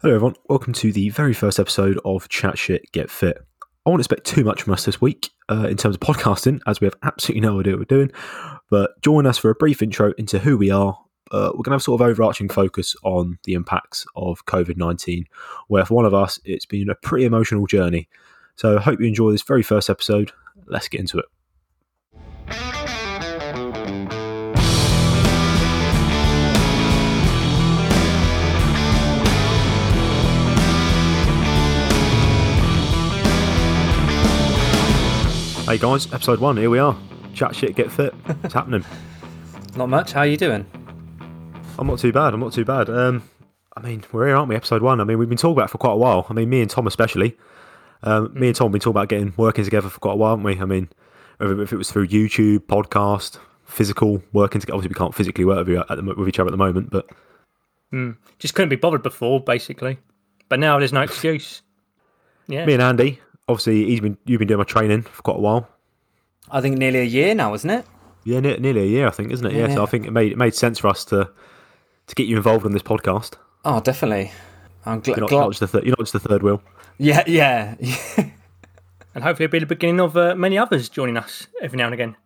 Hello, everyone. Welcome to the very first episode of Chat Shit Get Fit. I won't expect too much from us this week uh, in terms of podcasting, as we have absolutely no idea what we're doing. But join us for a brief intro into who we are. Uh, we're going to have sort of overarching focus on the impacts of COVID 19, where for one of us, it's been a pretty emotional journey. So I hope you enjoy this very first episode. Let's get into it. Hey guys, episode one, here we are. Chat shit, get fit. It's happening. Not much. How are you doing? I'm not too bad. I'm not too bad. Um, I mean, we're here, aren't we? Episode one. I mean, we've been talking about it for quite a while. I mean, me and Tom especially. Um, Me and Tom have been talking about getting working together for quite a while, haven't we? I mean, if it was through YouTube, podcast, physical working together. Obviously, we can't physically work with, the, with each other at the moment, but Just couldn't be bothered before, basically. But now there's no excuse. Yeah. me and Andy, obviously, he's been you've been doing my training for quite a while. I think nearly a year now, isn't it? Yeah, ne- nearly a year, I think, isn't it? Yeah. So I think it made it made sense for us to to get you involved in this podcast. Oh, definitely. I'm gl- You're not, glad. not just the third. You're not just the third wheel. Yeah, yeah. And hopefully it'll be the beginning of uh, many others joining us every now and again.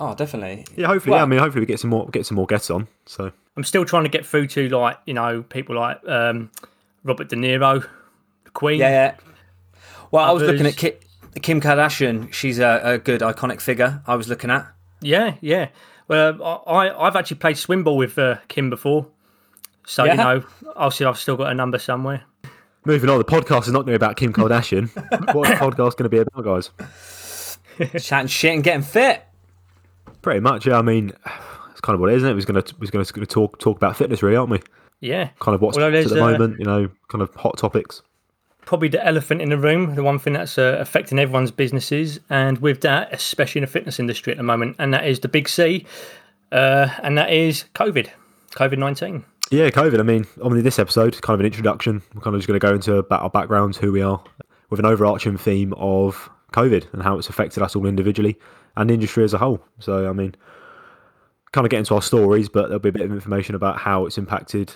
oh, definitely. Yeah, hopefully. Well- yeah, I mean, hopefully we get some more get some more guests on. So I'm still trying to get through to, like, you know, people like um, Robert De Niro, the Queen. Yeah, yeah. Well, I was looking at Ki- Kim Kardashian. She's a, a good iconic figure. I was looking at. Yeah, yeah. Well, I, I've actually played swingball with uh, Kim before. So, you Yeah. know, obviously I've still got a number somewhere. moving on, the podcast is not going to be about Kim Kardashian. What's the podcast going to be about, guys? Chatting shit and getting fit. Pretty much. Yeah, I mean, it's kind of what it is, isn't it? We're going to we're going to talk talk about fitness, really, aren't we? Yeah. Kind of what's Although hot at the uh, moment. You know, kind of hot topics. Probably the elephant in the room, the one thing that's uh, affecting everyone's businesses, and with that, especially in the fitness industry at the moment, and that is the big C, uh, and that is COVID, COVID 19. Yeah, COVID. I mean, obviously this episode, kind of an introduction. We're kind of just going to go into about our backgrounds, who we are, with an overarching theme of COVID and how it's affected us all individually and the industry as a whole. So, I mean, kind of get into our stories, but there'll be a bit of information about how it's impacted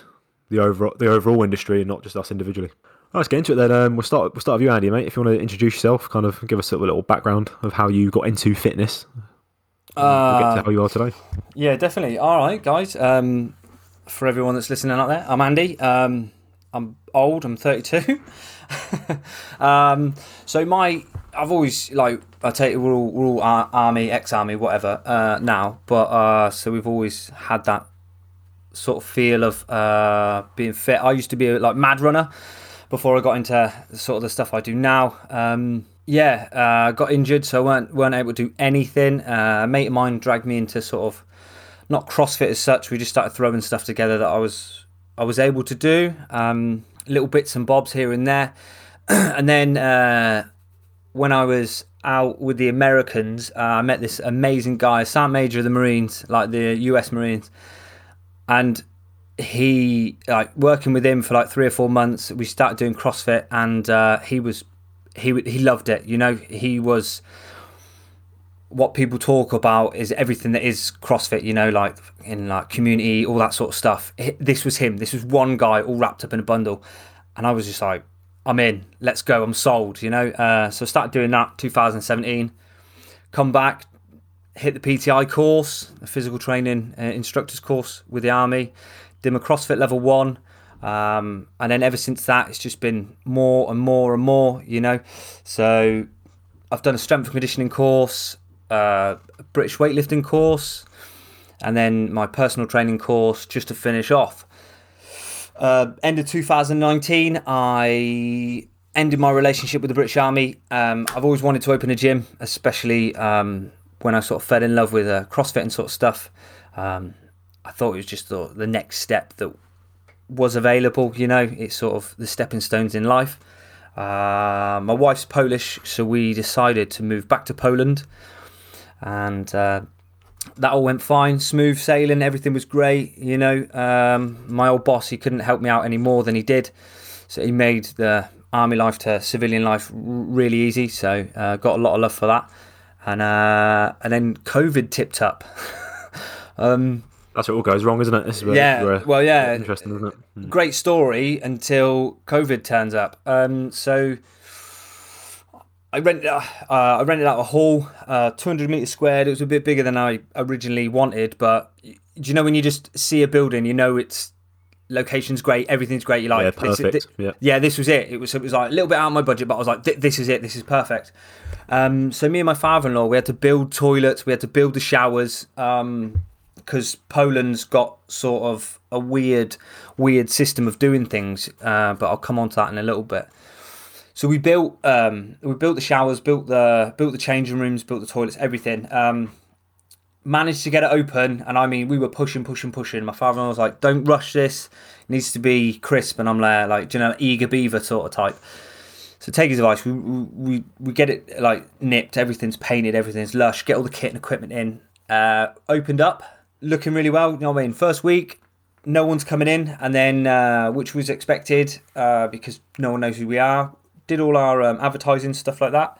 the overall the overall industry and not just us individually. Let's get into it then. Um, we'll start. We'll start with you, Andy, mate. If you want to introduce yourself, kind of give us a little background of how you got into fitness. We'll get Uh, to how you are today. Yeah, definitely. All right, guys. Um, for everyone that's listening out there, I'm Andy. Um, I'm old. I'm 32. um, so my, I've always like I take it we're all, we're all army, ex-army, whatever. Uh, now, but uh, so we've always had that sort of feel of uh, being fit. I used to be a, like mad runner before I got into sort of the stuff I do now. Um, yeah, uh, got injured, so weren't weren't able to do anything. Uh, a mate of mine dragged me into sort of not CrossFit as such. We just started throwing stuff together that I was I was able to do, um, little bits and bobs here and there, and then uh, when I was out with the Americans, uh, I met this amazing guy, Sam Major of the Marines, like the U.S. Marines, and he like working with him for like three or four months. We started doing CrossFit, and uh, he was he he loved it. You know, he was what people talk about is everything that is CrossFit. You know, like in like community, all that sort of stuff. This was him. This was one guy all wrapped up in a bundle, and I was just like, I'm in. Let's go. I'm sold. You know. Uh, so I started doing that 2017. Come back, hit the PTI course, a physical training uh, instructor's course with the army. Did my CrossFit level one, um, and then ever since that, it's just been more and more and more. You know, so I've done a strength and conditioning course, uh, a British weightlifting course, and then my personal training course just to finish off. Uh, end of 2019, I ended my relationship with the British Army. Um, I've always wanted to open a gym, especially um, when I sort of fell in love with uh, CrossFit and sort of stuff. Um, I thought it was just the, the next step that was available. You know, it's sort of the stepping stones in life. Uh, my wife's Polish, so we decided to move back to Poland, and uh, that all went fine, smooth sailing. Everything was great. You know, um, my old boss he couldn't help me out any more than he did, so he made the army life to civilian life really easy. So uh, got a lot of love for that, and uh, and then COVID tipped up. um, That's where it all goes wrong, isn't it? This is where, Yeah, where- well, yeah. interesting, isn't it? Hmm. great story until COVID turns up. Um, so I rented uh, I rented out a hall, uh, 200 meters squared. It was a bit bigger than I originally wanted, but do you know when you just see a building, you know it's location's great, everything's great. You like Yeah, this- perfect. this- Yeah. yeah, this was it. It was it was like a little bit out of my budget, but I was like, this is it. This is perfect. Um, so me and my father-in-law, we had to build toilets, we had to build the showers, because Poland's got sort of a weird, weird system of doing things. Uh, but I'll come on to that in a little bit. So we built um, we built the showers, built the built the changing rooms, built the toilets, everything. Um, managed to get it open, and I mean we were pushing, pushing, pushing. My father was like, "Don't rush this; it needs to be crisp." And I'm like, do you know, eager beaver sort of type. So take his advice. We, we we get it like nipped. Everything's painted. Everything's lush. Get all the kit and equipment in. Uh, opened up, looking really well. You know what I mean? First week, no one's coming in, and then uh, which was expected uh, because no one knows who we are. Did all our um, advertising stuff like that.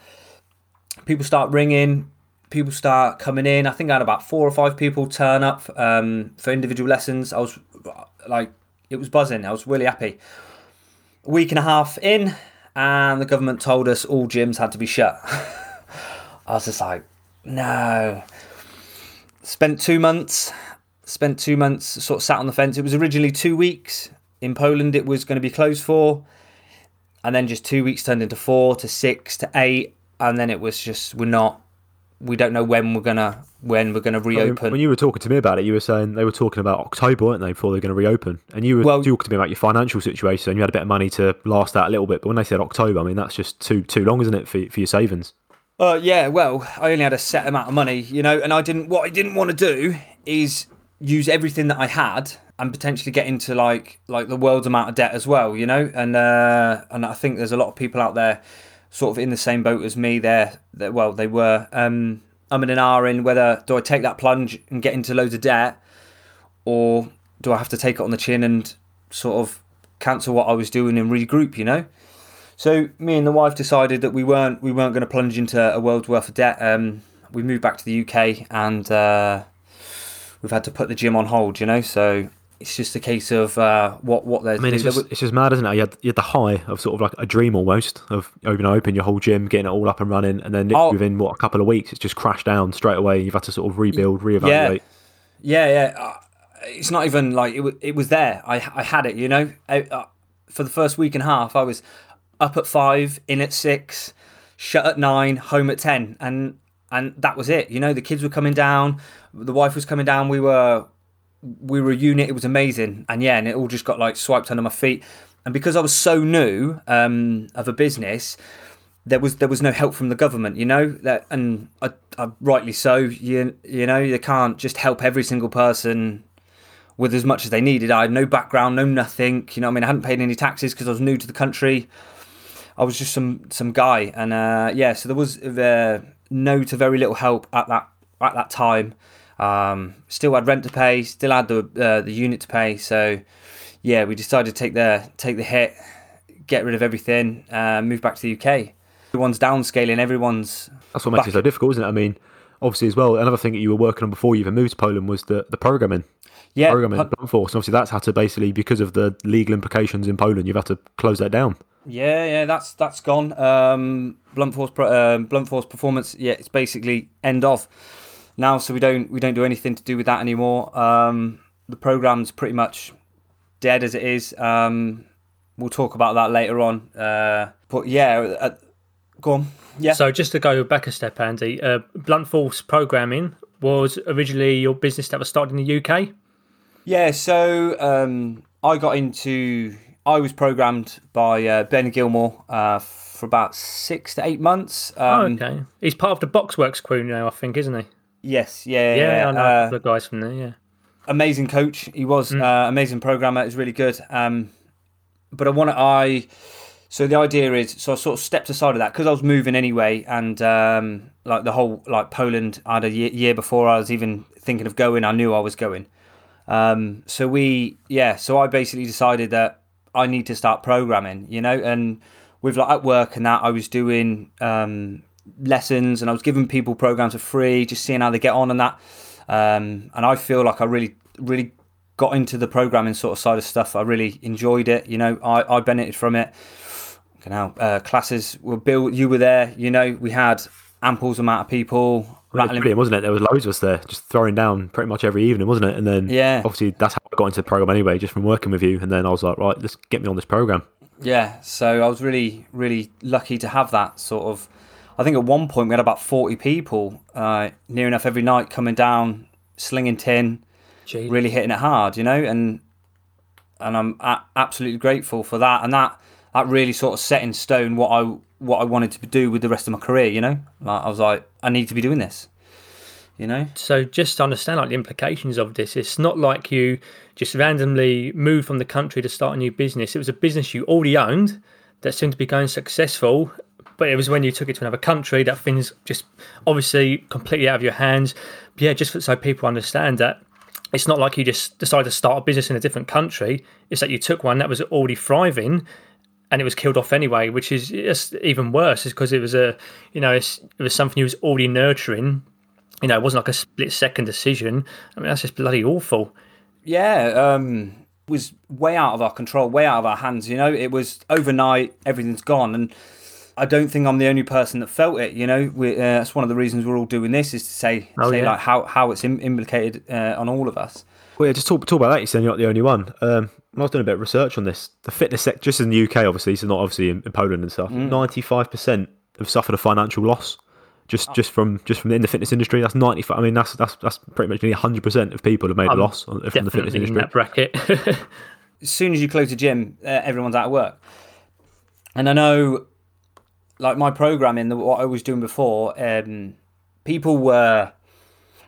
People start ringing. People start coming in. I think I had about four or five people turn up um, for individual lessons. I was like, it was buzzing. I was really happy. A week and a half in, and the government told us all gyms had to be shut. I was just like, no. Spent two months. Spent two months, sort of sat on the fence. It was originally two weeks in Poland. It was going to be closed for, and then just two weeks turned into four to six to eight, and then it was just we're not. We don't know when we're gonna when we're gonna I mean, reopen. When you were talking to me about it, you were saying they were talking about October, weren't they, before they're going to reopen? And you were Well- talking to me about your financial situation. You had a bit of money to last that a little bit, but when they said October, I mean that's just too too long, isn't it, for for your savings? Uh, yeah, well, I only had a set amount of money, you know, and I didn't. What I didn't want to do is use everything that I had and potentially get into like like the world's amount of debt as well, you know. And uh, and I think there's a lot of people out there, sort of in the same boat as me. There, well, they were. Um, I'm in an hour in whether do I take that plunge and get into loads of debt, or do I have to take it on the chin and sort of cancel what I was doing and regroup, you know. So me and the wife decided that we weren't we weren't going to plunge into a world's worth of debt. Um, we moved back to the UK and uh, we've had to put the gym on hold. You know, so it's just a case of uh, what what there's. I mean, it's just, was- it's just mad, isn't it? You had, you had the high of sort of like a dream almost of you know, open your whole gym, getting it all up and running, and then Oh. within what a couple of weeks, it's just crashed down straight away. You've had to sort of rebuild, reevaluate. yeah, yeah. Uh, it's not even like it. wa- It was there. I I had it. You know, I, uh, for the first week and a half, I was up at five, in at six, shut at nine, home at ten, and and that was it. You know, the kids were coming down, the wife was coming down. We were we were a unit. It was amazing, and yeah, and it all just got like swiped under my feet. And because I was so new um, of a business, there was there was no help from the government. You know that, and I, I, rightly so. You you know they can't just help every single person with as much as they needed. I had no background, no nothing. You know, I mean, I hadn't paid any taxes because I was new to the country. I was just some some guy, and uh, yeah, so there was uh, no to very little help at that at that time. Um, still had rent to pay, still had the uh, the unit to pay. So yeah, we decided to take the take the hit, get rid of everything, uh, move back to the UK. Everyone's downscaling. Everyone's That's what makes it so difficult, isn't it? I mean, obviously as well, another thing that you were working on before you even moved to Poland was the, the programming. yeah. Programming, force. And obviously that's had to basically, because of the legal implications in Poland, you've had to close that down. Yeah, yeah, that's that's gone. Um, blunt force, um, blunt force performance. Yeah, it's basically end of now. So we don't we don't do anything to do with that anymore. Um, the program's pretty much dead as it is. Um, we'll talk about that later on. Uh, but yeah, uh, go on. Yeah. So just to go back a step, Andy, uh, Blunt Force Programming was originally your business that was started in the UK. Yeah, so um, I got into. I was programmed by uh, Ben Gilmore uh, for about six to eight months. Um, oh, okay. He's part of the Boxworks crew now, I think, isn't he? Yes, yeah, Yeah, yeah. I know uh, of guys from there. Yeah. amazing coach. He was uh, amazing programmer. He's really good. Um, but I want to. I so the idea is so I sort of stepped aside of that because I was moving anyway, and um, like the whole like Poland. I had a year, year before I was even thinking of going. I knew I was going. Um, so we yeah. So I basically decided that I need to start programming. You know, and with like at work and that I was doing um, lessons and I was giving people programs for free, just seeing how they get on and that. Um, and I feel like I really really got into the programming sort of side of stuff. I really enjoyed it. You know, I, I benefited from it. Now, uh, classes were built. You were there. You know, we had ample amount of people. I mean, brilliant, wasn't it? There was loads of us there, just throwing down pretty much every evening, wasn't it? And then, yeah, obviously that's how I got into the program anyway, just from working with you. And then I was like, right, let's get me on this program. Yeah, so I was really, really lucky to have that sort of. I think at one point we had about forty people, uh, near enough every night coming down, slinging tin, Jeez. really hitting it hard, you know, and and I'm a- absolutely grateful for that, and that that really sort of set in stone what I what I wanted to do with the rest of my career. You know, like I was like, I need to be doing this. You know. So just to understand like the implications of this, it's not like you just randomly moved from the country to start a new business. It was a business you already owned that seemed to be going successful, but it was when you took it to another country that things just obviously completely out of your hands. But yeah, just so people understand that it's not like you just decided to start a business in a different country. It's that you took one that was already thriving and it was killed off anyway, which is even worse, is because it was a, you know, it was something he was already nurturing. You know, it wasn't like a split second decision. I mean, that's just bloody awful. Yeah, um, it was way out of our control, way out of our hands. You know, it was overnight, everything's gone, and I don't think I'm the only person that felt it. You know, we, uh, that's one of the reasons we're all doing this is to say, oh, say yeah. like how how it's Im- implicated uh, on all of us. Well, yeah, just talk talk about that. You said you're not the only one. Um, I was doing a bit of research on this. The fitness sector, just in the UK, obviously, so not obviously in, in Poland and stuff. Mm. Ninety-five percent have suffered a financial loss just oh. just from just from in the fitness industry. That's ninety five. I mean, that's that's that's pretty much nearly hundred percent of people have made I'm a loss from the fitness industry. In that bracket. as soon as you close a gym, uh, everyone's out of work. And I know, like my programming, what I was doing before, um, people were.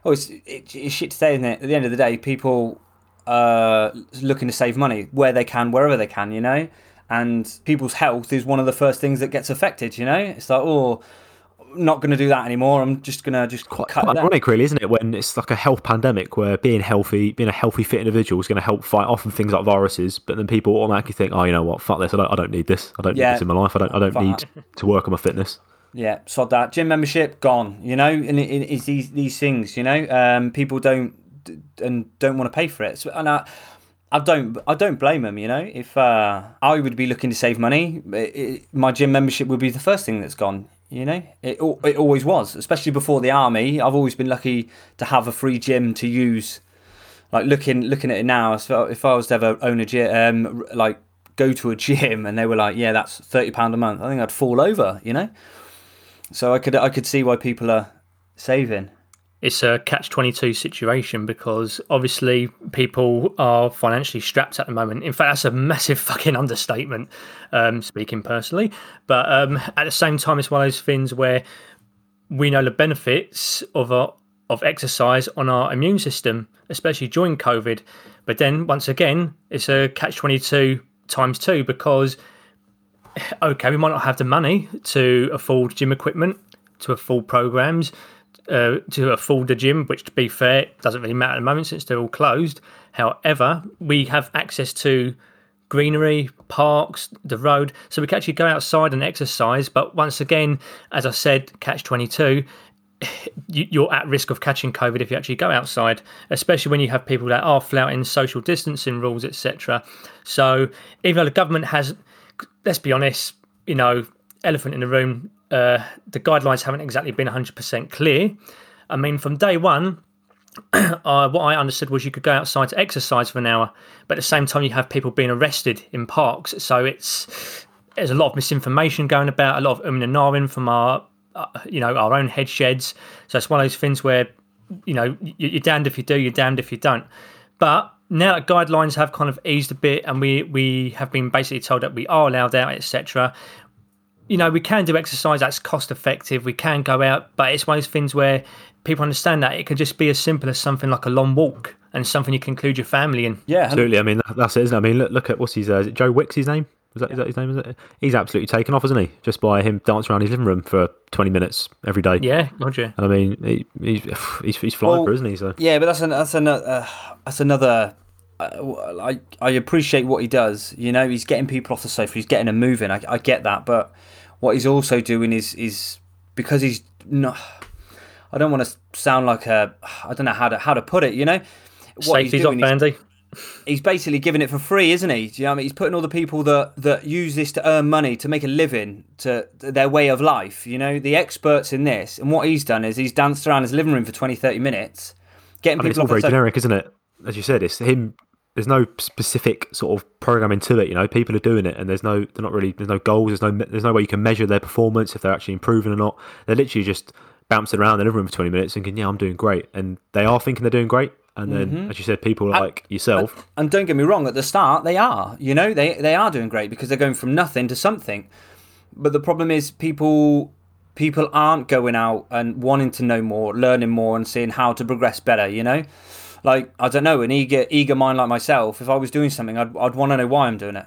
Oh, it's, it, it's shit to say, isn't it? At the end of the day, people uh, looking to save money where they can, wherever they can, you know. And people's health is one of the first things that gets affected. You know, it's like, oh, I'm not going to do that anymore. I'm just going to just quite, cut quite ironic, really, isn't it? When it's like a health pandemic where being healthy, being a healthy, fit individual is going to help fight off things like viruses. But then people automatically think, oh, you know what? Fuck this. I don't. I don't need this. I don't yeah. need this in my life. I don't. I don't Fuck need that. to work on my fitness. Yeah, sod that. Gym membership gone. You know, and it, it's these these things. You know, um, people don't and don't want to pay for it. So, and I, I don't I don't blame them. You know, if uh, I would be looking to save money, it, it, my gym membership would be the first thing that's gone. You know, it it always was, especially before the army. I've always been lucky to have a free gym to use. Like looking looking at it now, if I was to ever own a gym, um, like go to a gym and they were like, yeah, that's thirty pound a month. I think I'd fall over. You know, so I could I could see why people are saving it's a catch 22 situation because obviously people are financially strapped at the moment. In fact, that's a massive fucking understatement, um, speaking personally. But um, at the same time, it's one of those things where we know the benefits of our, of exercise on our immune system, especially during COVID. But then once again, it's a catch 22 times two because, okay, we might not have the money to afford gym equipment, to afford programs uh, to afford the gym, which to be fair, doesn't really matter at the moment since they're all closed. However, we have access to greenery, parks, the road, so we can actually go outside and exercise. But once again, as I said, catch 22, you're at risk of catching COVID if you actually go outside, especially when you have people that are flouting social distancing rules, etc. So even though the government has, let's be honest, you know, elephant in the room, uh, the guidelines haven't exactly been 100% clear. I mean, from day one, uh, what I understood was you could go outside to exercise for an hour, but at the same time, you have people being arrested in parks. So it's there's a lot of misinformation going about, a lot of um and ahhing from our, uh, you know, our own head sheds. So it's one of those things where, you know, you're damned if you do, you're damned if you don't. But now that guidelines have kind of eased a bit, and we we have been basically told that we are allowed out, etc you know, we can do exercise that's cost effective. We can go out, but it's one of those things where people understand that it can just be as simple as something like a long walk and something you can include your family in. Yeah, absolutely. I mean, that's it, isn't it? I mean, look, look at what's his, uh, is it Joe Wicks, his name? Is that, yeah. is that his name? Is it? He's absolutely taken off, isn't he? Just by him dancing around his living room for 20 minutes every day. Yeah, Roger. And I mean, he, he's, he's, he's flying well, for, isn't he? So Yeah, but that's, an, that's, another, uh, that's another uh, I I appreciate what he does. You know, he's getting people off the sofa, he's getting them moving. I, I get that, but what he's also doing is is because he's not. I don't want to sound like a. I don't know how to how to put it. You know, what he's Safety's off, doing Andy. he's basically giving it for free, isn't he? Do you know what I mean? He's putting all the people that that use this to earn money to make a living to their way of life. You know, the experts in this, and what he's done is he's danced around his living room for 20, 30 minutes, getting I mean, it's all very generic, isn't it? As you said, it's him. There's no specific sort of programming to it. You know, people are doing it, and there's no, they're not really, there's no goals. There's no, there's no way you can measure their performance if they're actually improving or not. They're literally just bouncing around the living room for 20 minutes, thinking, "Yeah, I'm doing great," and they are thinking they're doing great. And then, Mm-hmm. as you said, people like yourself, And don't get me wrong, at the start they are. You know, they they are doing great because they're going from nothing to something. But the problem is people people aren't going out and wanting to know more, learning more, and seeing how to progress better. You know, like I don't know, an eager eager mind like myself, if I was doing something, I'd I'd want to know why I'm doing it.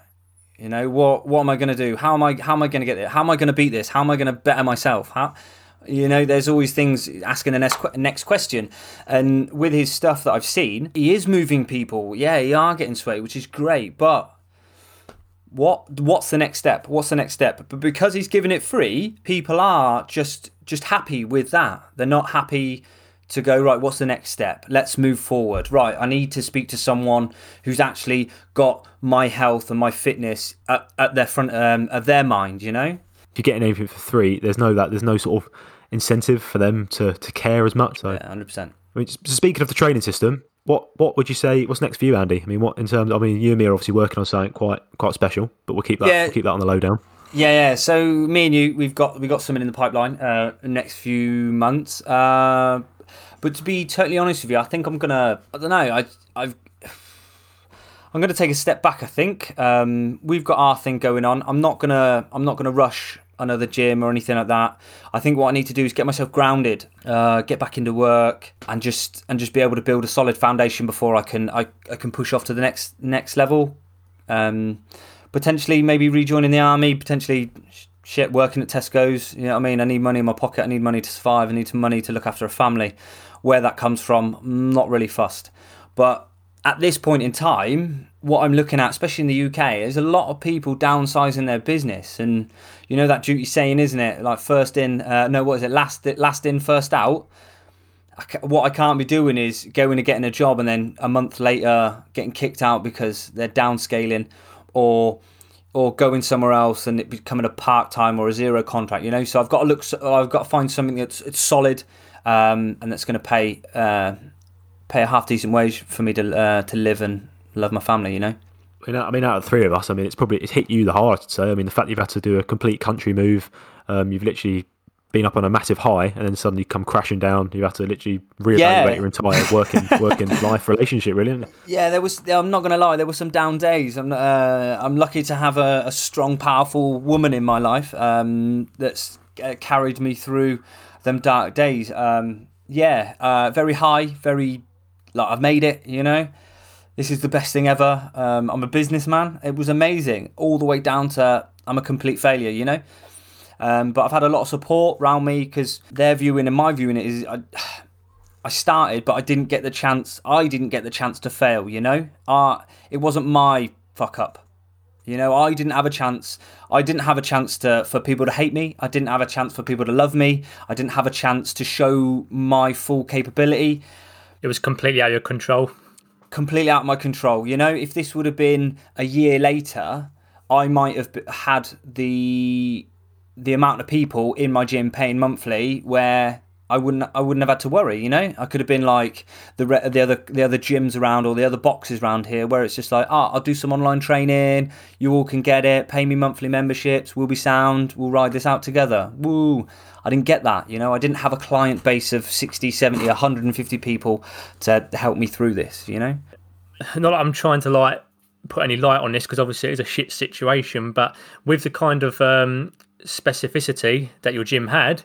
You know, what what am I going to do? How am I how am I going to get there? How am I going to beat this? How am I going to better myself? How you know, there's always things asking the next next question, and with his stuff that I've seen, he is moving people. Yeah, he are getting swayed, which is great. But what what's the next step? What's the next step? But because he's giving it free, people are just just happy with that. They're not happy to go right. What's the next step? Let's move forward. Right, I need to speak to someone who's actually got my health and my fitness at, at their front um, of their mind. You know. if you're getting anything for free, there's no that, there's no sort of incentive for them to, to care as much. So, Yeah, hundred percent. I mean, just speaking of the training system, what what would you say? What's next for you, Andy? I mean, what in terms? I mean, you and me are obviously working on something quite quite special, but we'll keep that Yeah. we'll keep that on the lowdown. Yeah, yeah. So me and you, we've got we got something in the pipeline uh, next few months. Uh, but to be totally honest with you, I think I'm gonna. I don't know. I I've. I'm going to take a step back. I think um, we've got our thing going on. I'm not gonna. I'm not gonna rush another gym or anything like that. I think what I need to do is get myself grounded, uh, get back into work, and just and just be able to build a solid foundation before I can I, I can push off to the next next level. Um, potentially maybe rejoining the army, potentially shit working at Tesco's. You know what I mean? I need money in my pocket. I need money to survive. I need some money to look after a family. Where that comes from, not really fussed. But at this point in time, what I'm looking at, especially in the UK, is a lot of people downsizing their business, and you know that duty saying, isn't it? Like first in, uh, no, what is it? Last, last in, first out. I what I can't be doing is going and getting a job and then a month later getting kicked out because they're downscaling or or going somewhere else and it becoming a part time or a zero contract. You know, so I've got to look. I've got to find something that's it's solid um, and that's going to pay uh, pay a half decent wage for me to uh, to live and love my family. You know. I mean, I mean, out of the three of us, I mean, it's probably it's hit you the hardest. So, I mean, the fact that you've had to do a complete country move, um, you've literally been up on a massive high, and then suddenly come crashing down. You have had to literally reevaluate Yeah. your entire working working life relationship, really. Yeah, there was. I'm not gonna lie. There were some down days. I'm. Uh, I'm lucky to have a, a strong, powerful woman in my life um, that's uh, carried me through them dark days. Um, yeah, uh, very high. Very like I've made it. You know, this is the best thing ever. Um, I'm a businessman. It was amazing, all the way down to I'm a complete failure. You know. Um, but I've had a lot of support around me because their viewing and my viewing it is I, I started, but I didn't get the chance. I didn't get the chance to fail. You know, uh, it wasn't my fuck up. You know, I didn't have a chance. I didn't have a chance to for people to hate me. I didn't have a chance for people to love me. I didn't have a chance to show my full capability. It was completely out of your control. Completely out of my control. You know, if this would have been a year later, I might have had the the amount of people in my gym paying monthly where I wouldn't I wouldn't have had to worry. You know, I could have been like the re- the other the other gyms around or the other boxes around here where it's just like, ah, I'll do some online training. You all can get it. Pay me monthly memberships. We'll be sound. We'll ride this out together. Woo! I didn't get that. You know, I didn't have a client base of 60, 70, 150 people to help me through this. You know. not that I'm trying to like put any light on this because obviously it's a shit situation, but with the kind of um, specificity that your gym had,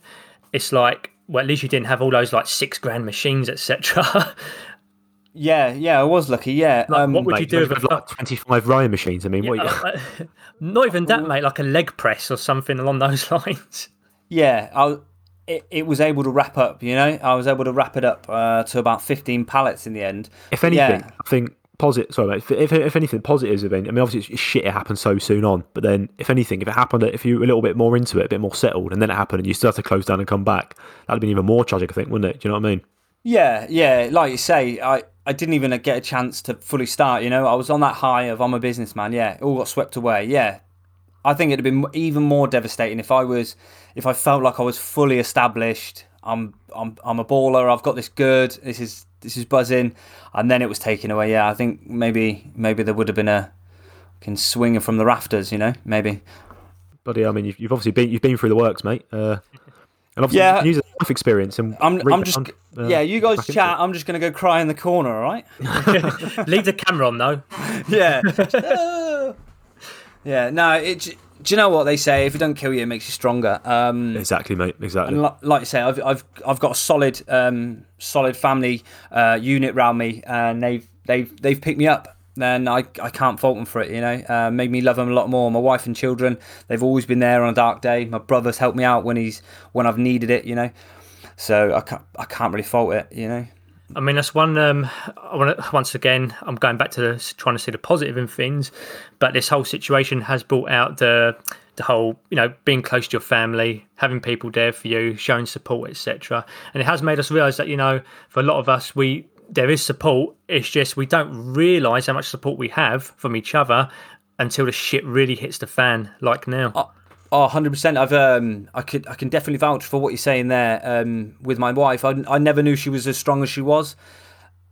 it's like well at least you didn't have all those like six grand machines etc. Yeah, yeah, I was lucky. Yeah. um, what would you Mate, do you've with like twenty five Ryan machines? I mean, what? You, not even that mate, like a leg press or something along those lines. Yeah, I, it, it was able to wrap up, you know? I was able to wrap it up uh, to about 15 pallets in the end. if anything, Yeah. I think positive. Sorry, mate. If, if, anything, positives have been. I mean, obviously, shit. It happened so soon on, but then, if anything, if it happened, if you were a little bit more into it, a bit more settled, and then it happened, and you still to close down and come back, that'd have been even more tragic. I think, wouldn't it? Do you know what I mean? Yeah, yeah, like you say, I, I didn't even get a chance to fully start. You know, I was on that high of I'm a businessman. Yeah, it all got swept away. Yeah, I think it'd have been even more devastating if I was, if I felt like I was fully established. I'm, I'm, I'm a baller. I've got this good. This is, this is buzzing, and then it was taken away. Yeah, I think maybe, maybe there would have been a, can swing from the rafters. You know, maybe. Buddy, I mean, you've, you've obviously been, you've been through the works, mate. Uh, and obviously, Yeah. you can use a life experience. And I'm, I'm rebound, just, uh, yeah. You guys chat. I'm just gonna go cry in the corner. All right. Leave the camera on though. yeah. yeah. No. It. Do you know what they say? If it don't kill you, it makes you stronger. Um, Exactly, mate. Exactly. And li- like I say, I've I've I've got a solid um, solid family uh, unit around me, and they've they've they've picked me up. And I I can't fault them for it. You know, uh, made me love them a lot more. My wife and children, they've always been there on a dark day. My brother's helped me out when he's when I've needed it. You know, so I can't I can't really fault it. You know. I mean, that's one. Um, I want to once again. I'm going back to the, trying to see the positive in things, but this whole situation has brought out the the whole, you know, being close to your family, having people there for you, showing support, etc. And it has made us realise that you know, for a lot of us, we there is support. It's just we don't realise how much support we have from each other until the shit really hits the fan, like now. Oh, 100%. I've um I could I can definitely vouch for what you're saying there. Um with my wife, I, I never knew she was as strong as she was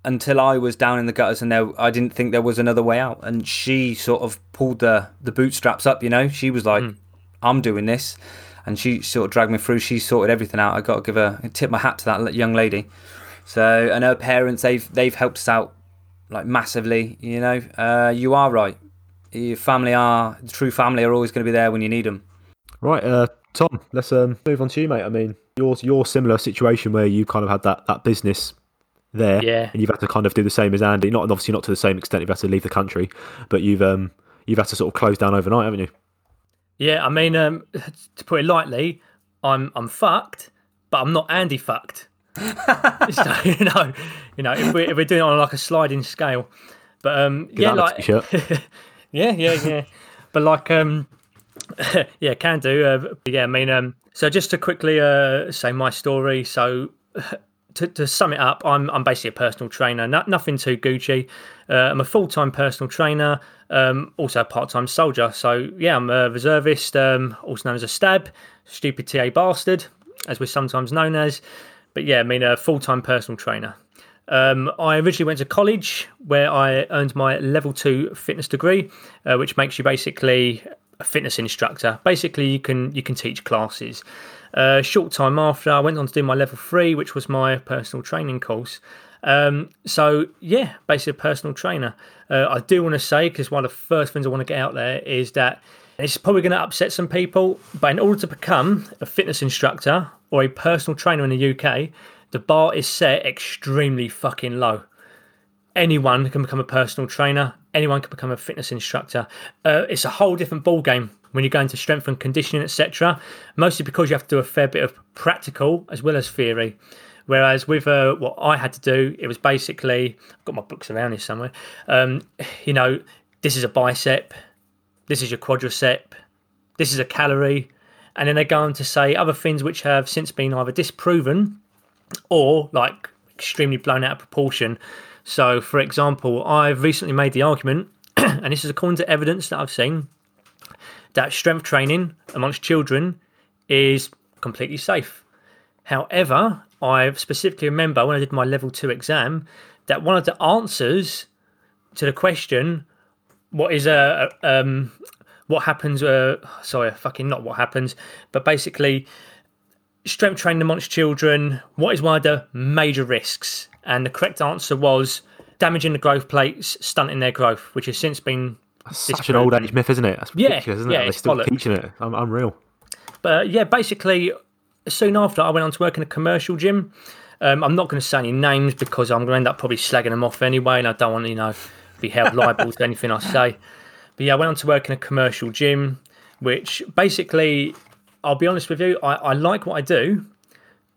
until I was down in the gutters and there I didn't think there was another way out and she sort of pulled the the bootstraps up, you know. She was like I'm doing this and she sort of dragged me through. She sorted everything out. I got to give her a tip my hat to that young lady. So, and her parents they've they've helped us out like massively, you know. Uh you are right. Your family are the true family are always going to be there when you need them. Right, uh, Tom, let's um, move on to you, mate. I mean, yours, your similar situation where you kind of had that, that business there, Yeah. and you've had to kind of do the same as Andy. Not obviously not to the same extent. You've had to leave the country, but you've um, you've had to sort of close down overnight, haven't you? Yeah, I mean, um, to put it lightly, I'm I'm fucked, but I'm not Andy fucked. so you know, you know, if we're, if we're doing it on like a sliding scale, but um, yeah, like yeah, yeah, yeah, but like um, yeah, can do. Uh, yeah, I mean, um, so just to quickly uh say my story. So to, to sum it up, I'm I'm basically a personal trainer. No, nothing too Gucci. Uh, I'm a full time personal trainer, um, also a part time soldier. So yeah, I'm a reservist, um, also known as a stab, stupid TA bastard, as we're sometimes known as. But yeah, I mean a full time personal trainer. Um, I originally went to college where I earned my level two fitness degree, uh, which makes you basically a fitness instructor. Basically, you can you can teach classes. Uh, short time after, I went on to do my level three, which was my personal training course. Um, so yeah, basically a personal trainer. Uh, I do want to say because one of the first things I want to get out there is that it's probably going to upset some people, but in order to become a fitness instructor or a personal trainer in the UK, the bar is set extremely fucking low. Anyone can become a personal trainer. Anyone can become a fitness instructor. Uh, it's a whole different ball game when you go into strength and conditioning, etc. Mostly because you have to do a fair bit of practical as well as theory. Whereas with uh, what I had to do, it was basically I've got my books around here somewhere. Um, you know, this is a bicep, this is your quadricep, this is a calorie, and then they go on to say other things which have since been either disproven or like extremely blown out of proportion. So, for example, I've recently made the argument, and this is according to evidence that I've seen, that strength training amongst children is completely safe. However, I specifically remember when I did my level two exam that one of the answers to the question, what is a, um, what happens, uh, sorry, fucking not what happens, but basically, strength training amongst children, what is one of the major risks? And the correct answer was damaging the growth plates, stunting their growth, which has since been Such an old age myth, isn't it? That's Yeah, ridiculous, isn't yeah, it? They're still bollocks. teaching it. I'm real. But yeah, basically, soon after, I went on to work in a commercial gym. Um, I'm not going to say any names because I'm going to end up probably slagging them off anyway, and I don't want to, you know, be held liable to anything I say. But yeah, I went on to work in a commercial gym, which basically, I'll be honest with you, I, I like what I do.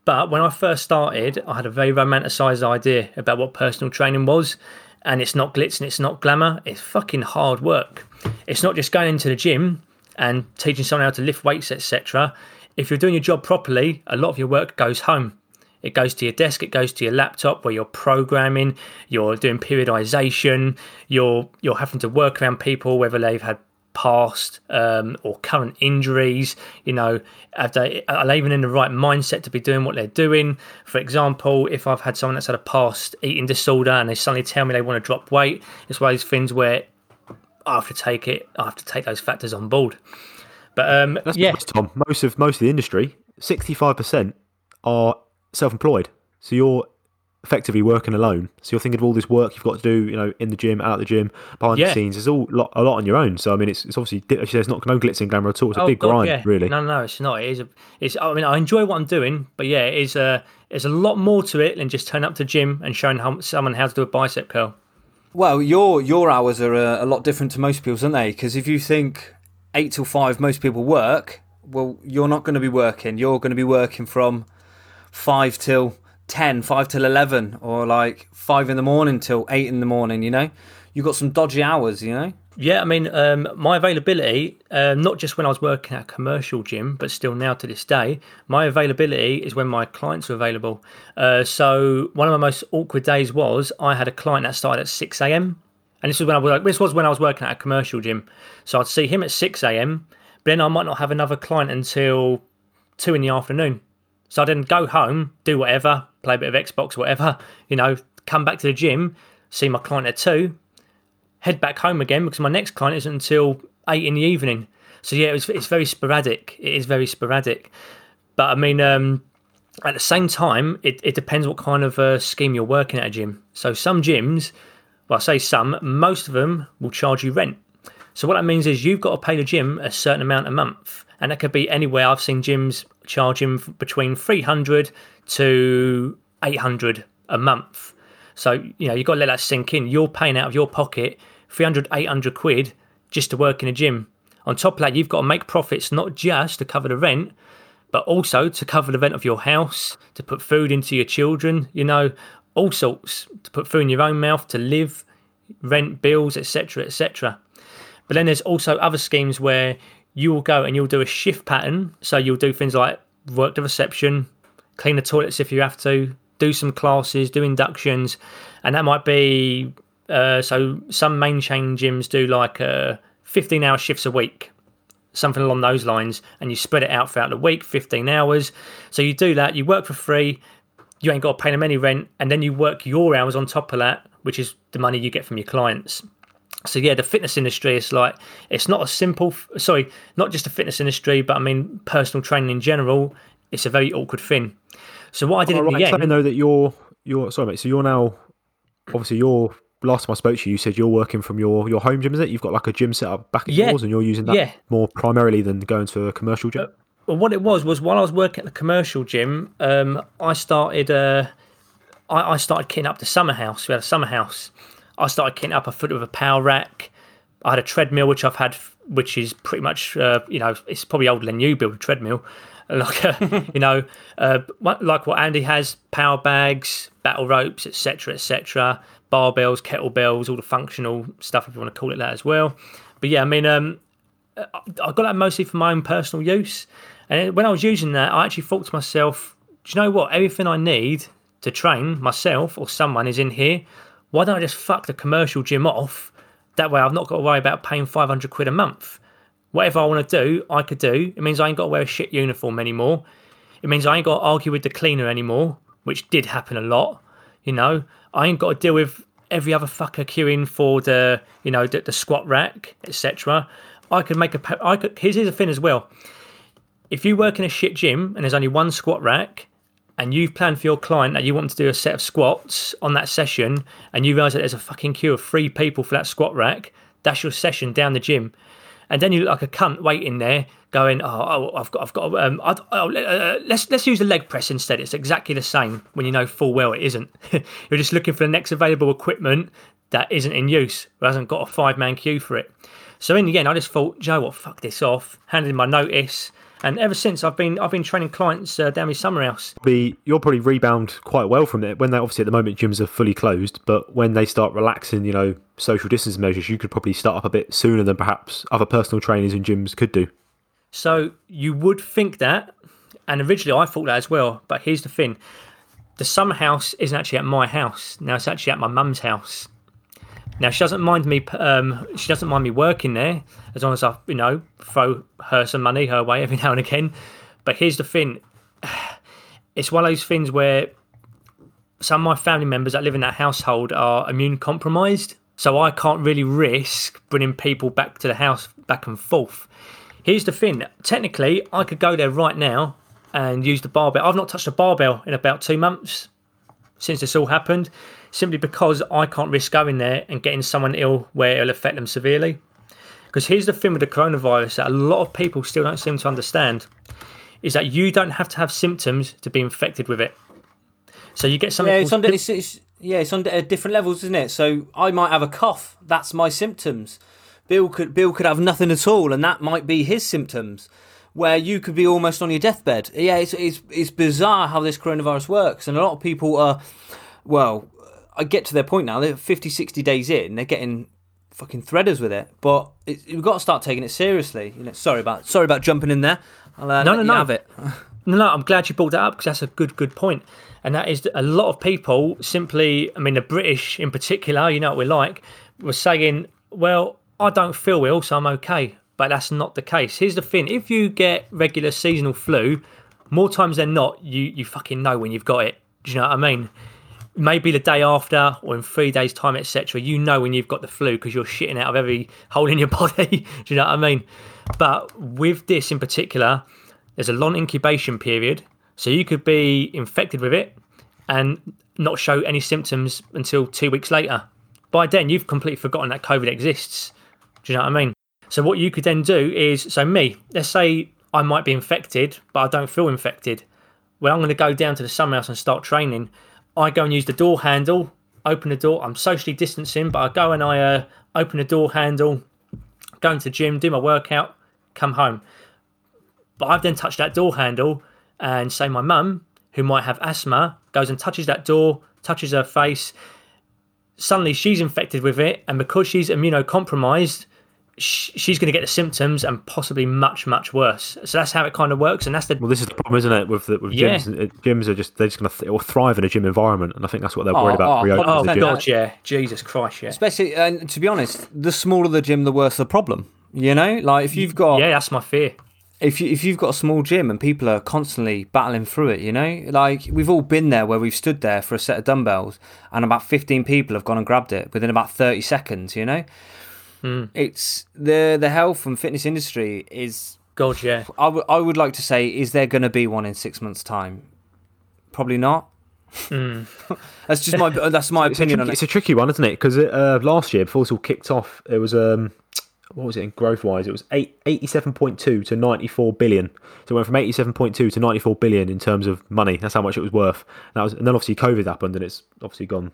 But when I first started, I had a very romanticized idea about what personal training was. And it's not glitz and it's not glamour. It's fucking hard work. It's not just going into the gym and teaching someone how to lift weights, etc. If you're doing your job properly, a lot of your work goes home. It goes to your desk, it goes to your laptop where you're programming, you're doing periodization, you're you're having to work around people whether they've had past um, or current injuries. You know, are they, are they even in the right mindset to be doing what they're doing? For example, if I've had someone that's had a past eating disorder and they suddenly tell me they want to drop weight, it's one of those things where I have to take it. I have to take those factors on board. But um, That's yeah, Tom. Most of most of the industry, sixty-five percent are self-employed. So you're effectively working alone. So you're thinking of all this work you've got to do, you know, in the gym, out of the gym, behind Yeah. the scenes. It's all lot, a lot on your own. So I mean, it's, it's obviously as you say, it's not no glitz and glamour at all. It's a Oh, big God, grind, yeah. really. No, no, it's not. It is. A, it's. I mean, I enjoy what I'm doing, but yeah, it is. A, there's a lot more to it than just turn up to gym and showing how, someone how to do a bicep curl. Well, your your hours are uh, a lot different to most people's, aren't they? Because if you think eight till five, most people work. Well, you're not going to be working. You're going to be working from five till 10, 5 till eleven, or like five in the morning till eight in the morning. You know, you've got some dodgy hours. You know. Yeah, I mean, um, my availability, um, not just when I was working at a commercial gym, but still now to this day, my availability is when my clients are available. Uh, so one of my most awkward days was I had a client that started at six a.m. and this was when I was this was when I was working at a commercial gym. So I'd see him at six a.m. But then I might not have another client until two in the afternoon. So I then go home, do whatever, play a bit of Xbox, whatever, you know, come back to the gym, see my client at two, head back home again because my next client isn't until eight in the evening. So yeah, it was, it's very sporadic. It is very sporadic. But I mean, um, at the same time, it, it depends what kind of uh, scheme you're working at a gym. So some gyms, well, I say some, most of them will charge you rent. So what that means is you've got to pay the gym a certain amount a month, and that could be anywhere. I've seen gyms charging between 300 to 800 a month. So, you know, you've got to let that sink in. You're paying out of your pocket 300, 800 quid just to work in a gym. On top of that, you've got to make profits not just to cover the rent, but also to cover the rent of your house, to put food into your children, you know, all sorts, to put food in your own mouth, to live, rent, bills, etc., etc. But then there's also other schemes where you will go and you'll do a shift pattern. So you'll do things like work the reception, clean the toilets if you have to, do some classes, do inductions, and that might be uh, so some main chain gyms do like uh, 15 hour shifts a week, something along those lines, and you spread it out throughout the week, 15 hours. So you do that, you work for free, you ain't got to pay them any rent, and then you work your hours on top of that, which is the money you get from your clients. So yeah, the fitness industry is like it's not a simple. Sorry, not just the fitness industry, but I mean personal training in general. It's a very awkward thing. So what I did All in right, the end, though that you're you're sorry, mate. So you're now obviously you're last time I spoke to you, you said you're working from your your home gym. Is it? You've got like a gym set up back at Yeah. yours, and you're using that Yeah. more primarily than going to a commercial gym. well, what it was was while I was working at the commercial gym, um, I started. Uh, I, I started kitting up the summer house. We had a summer house. I started kitting up a foot with a power rack. I had a treadmill which I've had, which is pretty much, uh, you know, it's probably older than you build a treadmill. Like, uh, you know, uh, like what Andy has, power bags, battle ropes, etc., etc., barbells, kettlebells, all the functional stuff, if you want to call it that as well. But yeah, I mean, um, I got that mostly for my own personal use. And when I was using that, I actually thought to myself, do you know what? Everything I need to train myself or someone is in here. Why don't I just fuck the commercial gym off? That way I've not got to worry about paying 500 quid a month. Whatever I want to do, I could do. It means I ain't got to wear a shit uniform anymore. It means I ain't got to argue with the cleaner anymore, which did happen a lot. You know, I ain't got to deal with every other fucker queuing for the, you know, the, the squat rack, etc. I could make a. I could. Here's, here's the thing as well. If you work in a shit gym and there's only one squat rack, and you've planned for your client that you want them to do a set of squats on that session, and you realise that there's a fucking queue of three people for that squat rack, that's your session down the gym. And then you look like a cunt waiting there, going, "Oh, oh I've got, I've got. Um, I, oh, uh, let's let's use the leg press instead. It's exactly the same when you know full well it isn't. You're just looking for the next available equipment that isn't in use, or hasn't got a five man queue for it. So in the end, I just thought, Joe, what? Fuck this off. Handed in my notice, and ever since I've been I've been training clients uh, down my summer house. Be you'll probably rebound quite well from it when they obviously at the moment gyms are fully closed, but when they start relaxing, you know, social distance measures, you could probably start up a bit sooner than perhaps other personal trainers and gyms could do. So you would think that, and originally I thought that as well. But here's the thing: the summer house isn't actually at my house. Now it's actually at my mum's house. Now she doesn't mind me. Um, she doesn't mind me working there as long as I, you know, throw her some money her way every now and again. But here's the thing: it's one of those things where some of my family members that live in that household are immune compromised, so I can't really risk bringing people back to the house back and forth. Here's the thing: technically, I could go there right now and use the barbell. I've not touched a barbell in about two months since this all happened, simply because I can't risk going there and getting someone ill where it'll affect them severely. Because here's the thing with the coronavirus that a lot of people still don't seem to understand is that you don't have to have symptoms to be infected with it. So you get something. Yeah, it's it's, it's, yeah, it's under at different levels, isn't it? So I might have a cough. That's my symptoms. Bill could Bill could have nothing at all, and that might be his symptoms. Where you could be almost on your deathbed. Yeah, it's it's it's bizarre how this coronavirus works, and a lot of people are. Well, I get to their point now. They're 50, 60 days in. They're getting fucking threaders with it. But it, we've got to start taking it seriously. You know, sorry about sorry about jumping in there. I'll uh, No, no, no. have it. No, no, I'm glad you brought that up because that's a good, good point. And that is that a lot of people simply, I mean, the British in particular, you know what we're like, were saying, well, I don't feel ill, so I'm okay. But that's not the case. Here's the thing if you get regular seasonal flu, more times than not, you, you fucking know when you've got it. Do you know what I mean? Maybe the day after or in three days' time, etc., you know when you've got the flu because you're shitting out of every hole in your body. Do you know what I mean? But with this in particular, there's a long incubation period, so you could be infected with it and not show any symptoms until two weeks later. By then, you've completely forgotten that COVID exists. Do you know what I mean? So, what you could then do is so, me, let's say I might be infected, but I don't feel infected. Well, I'm going to go down to the summer house and start training. I go and use the door handle, open the door. I'm socially distancing, but I go and I uh, open the door handle, go into the gym, do my workout, come home. But I've then touched that door handle, and say my mum, who might have asthma, goes and touches that door, touches her face. Suddenly she's infected with it, and because she's immunocompromised, sh- she's going to get the symptoms and possibly much, much worse. So that's how it kind of works, and that's the Well, this is the problem, isn't it? With the, with Yeah. gyms, Uh, gyms are just they're just going to th- thrive in a gym environment, and I think that's what they're worried Oh, about. oh, reopening Oh the gym. God, yeah, Jesus Christ, yeah, Especially, and to be honest, the smaller the gym, the worse the problem. You know, like if you've got yeah. That's my fear. if you if you've got a small gym and people are constantly battling through it, you know, like we've all been there where we've stood there for a set of dumbbells and about fifteen people have gone and grabbed it within about thirty seconds. You know, it's the the health and fitness industry is. God, yeah. I would I would like to say, is there going to be one in six months' time? Probably not. that's just my that's my It's a, opinion tricky, on it's a tricky one, isn't it? Because uh, last year, before this all kicked off, it was um, what was it in growth wise? It was eight, 87.2 to 94 billion. So it went from 87.2 to 94 billion in terms of money. That's how much it was worth. That was, and then obviously COVID happened, and it's obviously gone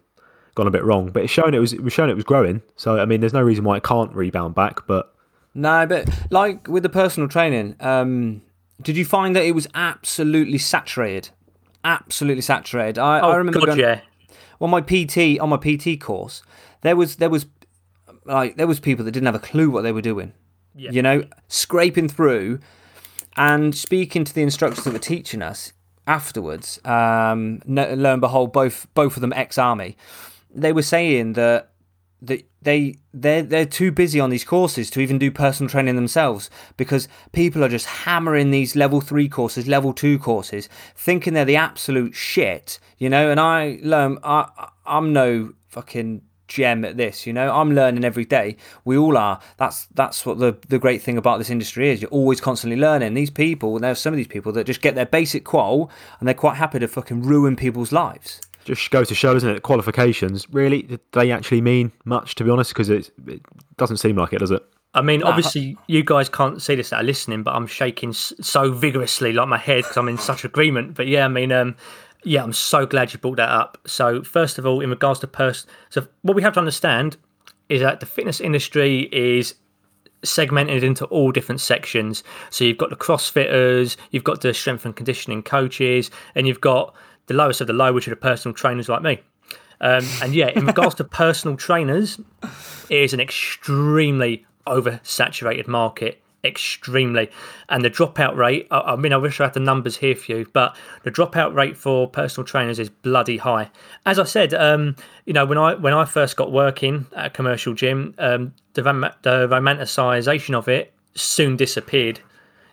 gone a bit wrong. But it's shown it was it was shown it was growing. So I mean, there's no reason why it can't rebound back. But No, but like with the personal training, um, did you find that it was absolutely saturated? Absolutely saturated. I, Oh I remember God, going, yeah. on my PT on my PT course, there was there was like there was people that didn't have a clue what they were doing. Yeah. You know, scraping through and speaking to the instructors that were teaching us afterwards. Um, no- lo and behold, both both of them ex army. They were saying that that they they're they're too busy on these courses to even do personal training themselves because people are just hammering these level three courses, level two courses, thinking they're the absolute shit, you know. And I learn I I'm no fucking gem at this, you know. I'm learning every day. We all are. That's that's what the the great thing about this industry is. You're always constantly learning. These people, there's some of these people that just get their basic qual and they're quite happy to fucking ruin people's lives. Just goes to show, doesn't it? Qualifications really do they actually mean much? To be honest, because it it doesn't seem like it, does it? I mean, obviously, you guys can't see this that are listening, but I'm shaking so vigorously, like my head, because I'm in such agreement. But yeah, I mean, um, yeah, I'm so glad you brought that up. So, first of all, in regards to person, so what we have to understand is that the fitness industry is segmented into all different sections. So you've got the CrossFitters, you've got the strength and conditioning coaches, and you've got the lowest of the low, which are the personal trainers like me. Um, and yeah, in regards to personal trainers, it is an extremely oversaturated market. extremely. And the dropout rate, I, I mean, I wish I had the numbers here for you, but the dropout rate for personal trainers is bloody high. As I said, um, you know, when I when I first got working at a commercial gym, um, the, rom- the romanticisation of it soon disappeared.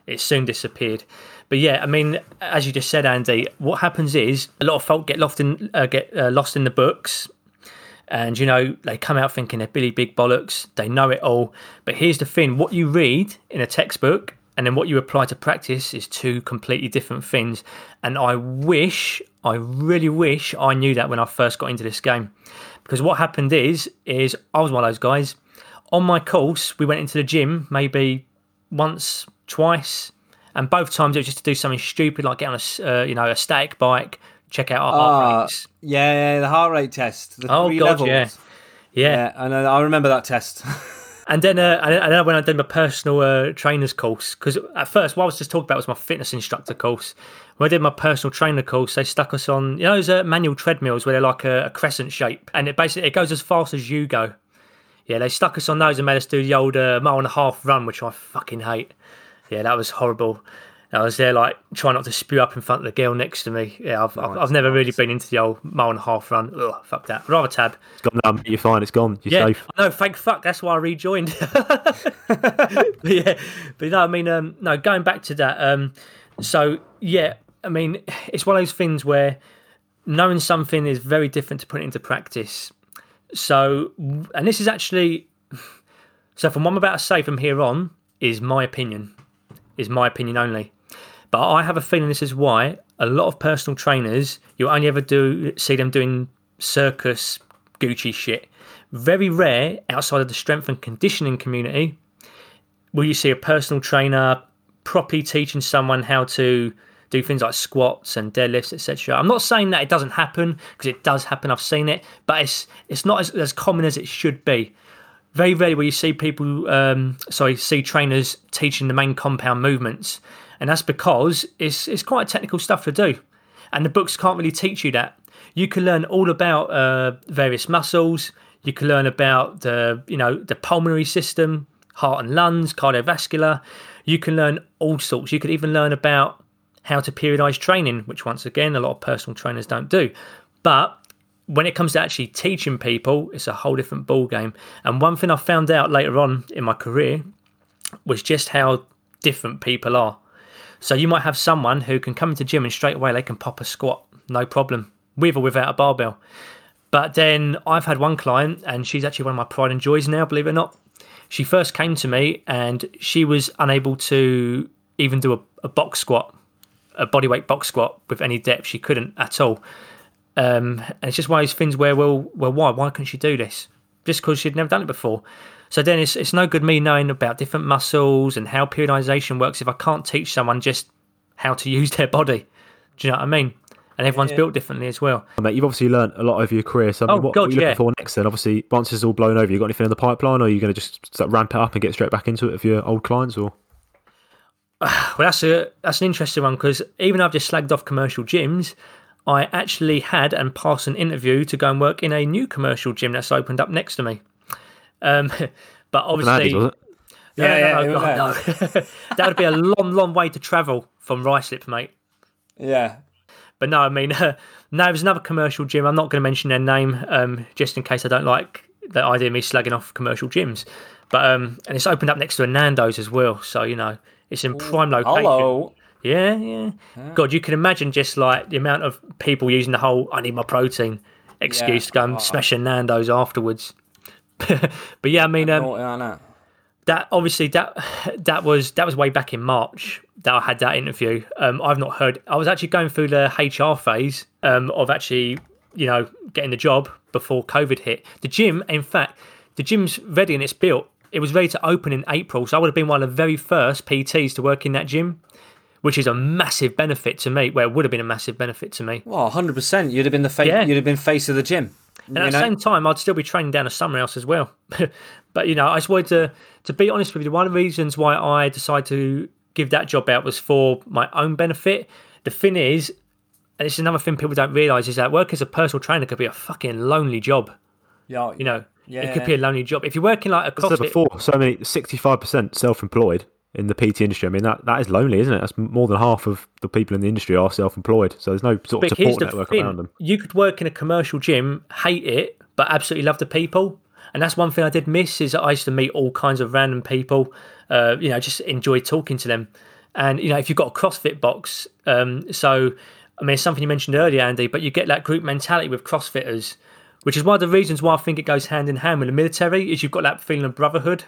It soon disappeared. But yeah, I mean, as you just said, Andy, what happens is a lot of folk get lost in uh, get uh, lost in the books, and you know they come out thinking they're Billy Big Bollocks, they know it all. But here's the thing: what you read in a textbook and then what you apply to practice is two completely different things. And I wish, I really wish, I knew that when I first got into this game, because what happened is, is I was one of those guys. On my course, we went into the gym maybe once, twice, and both times it was just to do something stupid like get on a uh, you know a static bike, check out our heart Ah, rates. yeah, yeah, the heart rate test. The Oh three god, levels. yeah. yeah, Yeah, I. I remember that test. And then, uh, and and then when I did my personal uh, trainer's course, because at first what I was just talking about was my fitness instructor course. When I did my personal trainer course, they stuck us on you know those uh, manual treadmills where they're like a, a crescent shape, and it basically it goes as fast as you go. Yeah, they stuck us on those and made us do the old uh, mile and a half run, which I fucking hate. Yeah, that was horrible. I was there like trying not to spew up in front of the girl next to me. Yeah, I've, I've, I've never really been into the old mile and a half run. Ugh, fuck that. Rather tab. It's gone now, You're fine. It's gone. You're Yeah, safe. I know. Thank fuck. That's why I rejoined. but yeah, but no, I mean, um, no. Going back to that, um, so yeah, I mean, it's one of those things where knowing something is very different to putting it into practice. So, and this is actually, so from what I'm about to say from here on is my opinion, is my opinion only. But I have a feeling this is why a lot of personal trainers you only ever do see them doing circus Gucci shit. Very rare outside of the strength and conditioning community will you see a personal trainer properly teaching someone how to do things like squats and deadlifts, etc. I'm not saying that it doesn't happen because it does happen. I've seen it, but it's it's not as, as common as it should be. Very rarely will you see people, um, sorry, see trainers teaching the main compound movements, and that's because it's it's quite technical stuff to do, and the books can't really teach you that. You can learn all about uh, various muscles. You can learn about the you know the pulmonary system, heart and lungs, cardiovascular. You can learn all sorts. You could even learn about how to periodize training, which once again a lot of personal trainers don't do. But when it comes to actually teaching people, it's a whole different ball game. And one thing I found out later on in my career was just how different people are. So you might have someone who can come into gym and straight away they can pop a squat, no problem, with or without a barbell. But then I've had one client, and she's actually one of my pride and joys now, believe it or not. She first came to me and she was unable to even do a, a box squat, a bodyweight box squat with any depth. She couldn't at all. Um, and it's just one of those things where, well, well, why? Why couldn't she do this? Just because she'd never done it before. So then it's, it's no good me knowing about different muscles and how periodization works if I can't teach someone just how to use their body. Do you know what I mean? And everyone's built differently as well. Mate, you've obviously learnt a lot over your career. So I mean, Oh, what, God, what are you looking yeah. for next then? Obviously, once it's all blown over, you got anything in the pipeline, or are you going to just start ramp it up and get straight back into it with your old clients? Or Well, that's a that's an interesting one because even though I've just slagged off commercial gyms, I actually had and passed an interview to go and work in a new commercial gym that's opened up next to me. Um, but obviously, Andy's, was it? No, Yeah, no, yeah, no, yeah. No. that would be a long, long way to travel from Ruislip, mate. yeah. But no, I mean, no, there's another commercial gym. I'm not going to mention their name, um, just in case I don't like the idea of me slagging off commercial gyms. But um, and it's opened up next to a Nando's as well, so you know it's in prime location. Hello. Yeah, yeah. God, you can imagine just like the amount of people using the whole "I need my protein" excuse Yeah. to go and Oh. smash a Nando's afterwards. but yeah, I mean, um, that obviously that that was that was way back in March that I had that interview. Um, I've not heard. I was actually going through the HR phase um, of actually, you know, getting the job before COVID hit. The gym, in fact, the gym's ready and it's built. It was ready to open in April, so I would have been one of the very first PTs to work in that gym, which is a massive benefit to me. Well, it would have been a massive benefit to me. Well, hundred percent. You'd have been the face. Yeah. You'd have been face of the gym. And at the same time, I'd still be training down at somewhere else as well. but you know, I just wanted to to be honest with you. One of the reasons why I decided to give that job out was for my own benefit. The thing is, and this is another thing people don't realise, is that work as a personal trainer could be a fucking lonely job. yeah, You know, Yeah. it could be a lonely job if you're working like a I said CrossFit. before, so many, sixty-five percent self-employed. In the PT industry. I mean, that, that is lonely, isn't it? That's more than half of the people in the industry are self-employed, so there's no sort of But support network thing: around them. you could work in a commercial gym, hate it, but absolutely love the people. And that's one thing I did miss is that I used to meet all kinds of random people. Uh, you know, just enjoy talking to them. And you know, if you've got a CrossFit box, um, so I mean, it's something you mentioned earlier, Andy, but you get that group mentality with CrossFitters, which is one of the reasons why I think it goes hand in hand with the military. Is you've got that feeling of brotherhood.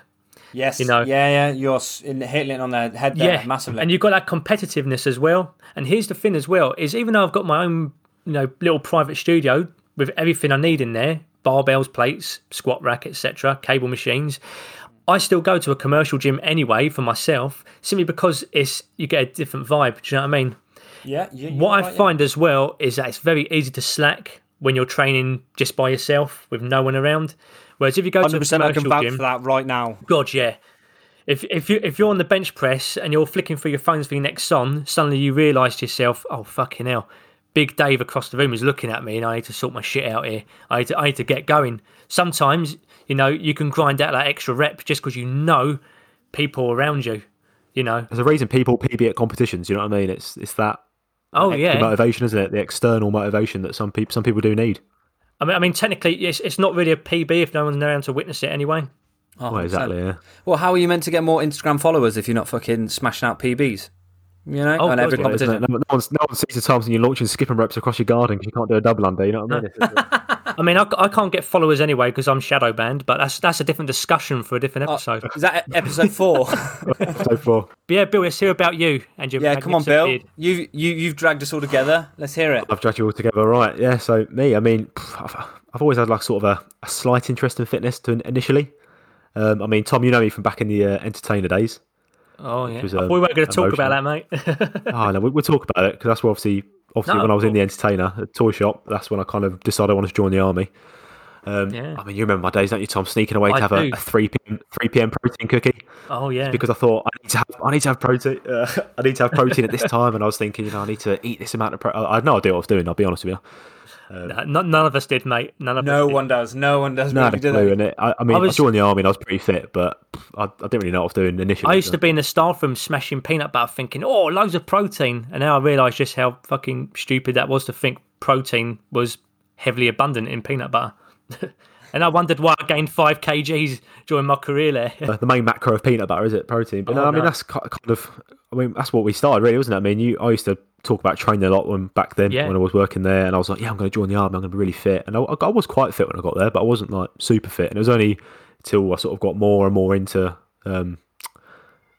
Yes. You know- Yeah, yeah. You're in- hitting it on the head there massively. And you've got that competitiveness as well. And here's the thing as well is even though I've got my own, you know, little private studio with everything I need in there, barbells, plates, squat rack, etc., cable machines, I still go to a commercial gym anyway for myself, simply because it's you get a different vibe. Do you know what I mean? yeah. You, What I right, yeah. find as well is that it's very easy to slack when you're training just by yourself with no one around. Whereas if you go to a 100% I can commercial vouch gym, for that right now. God, yeah. If if you if you're on the bench press and you're flicking through your phones for your next song, suddenly you realise to yourself, oh fucking hell, Big Dave across the room is looking at me, and I need to sort my shit out here. I need to, I need to get going. Sometimes you know you can grind out that extra rep just because you know people around you. You know. There's a reason people PB at competitions. You know what I mean? It's it's that Oh yeah. motivation, isn't it? The external motivation that some people some people do need. I mean, I mean, technically, it's it's not really a PB if no one's around to witness it anyway. Oh, Well, exactly. Yeah. Well, how are you meant to get more Instagram followers if you're not fucking smashing out PBs? You know, Oh, on God, every yeah, isn't competition. it? No, no, one's, no one sees the times when you're launching skipping ropes across your garden because you can't do a double under. You know what I mean? It's- I mean, I, I can't get followers anyway because I'm shadow banned, but that's that's a different discussion for a different episode. Is that episode four? episode four. But yeah, Bill, let's hear about you and your yeah, come on, Bill. beard. You you you've dragged us all together. Let's hear it. I've dragged you all together, right? Yeah. So me, I mean, I've, I've always had like sort of a, a slight interest in fitness to initially. Um, I mean, Tom, you know me from back in the uh, entertainer days. Oh yeah, was, um, we weren't going to talk about that, mate. Oh no, we, we'll talk about it because that's where obviously, obviously No, when I was in the entertainer at toy shop, that's when I kind of decided I wanted to join the army. Um, Yeah. I mean, you remember my days, don't you, Tom? Sneaking away I to have a, a three pm three pm protein cookie oh yeah, because I thought I need to have I need to have protein. Uh, I need to have protein at this time, and I was thinking, you know, I need to eat this amount of protein. I had no idea what I was doing. I'll be honest with you. Um, nah, none, none of us did, mate. None of No us. did. one does. No one does. No, really, do clue. they? And it, I, I mean, I I, was- joined the army and I was pretty fit, but I, I didn't really know what I was doing initially. I used so- to be in the staff room smashing peanut butter, thinking, "Oh, loads of protein," and now I realise just how fucking stupid that was to think protein was heavily abundant in peanut butter. and I wondered why I gained five kgs during my career there. Uh, the main macro of peanut butter is it? Protein. But no Oh, i mean no. that's kind of i mean that's what we started really wasn't it? I mean you i used to talk about training a lot when back then Yeah. when i was working there and i was like yeah i'm going to join the army i'm going to be really fit. And I, I was quite fit when i got there but i wasn't like super fit. And it was only till i sort of got more and more into um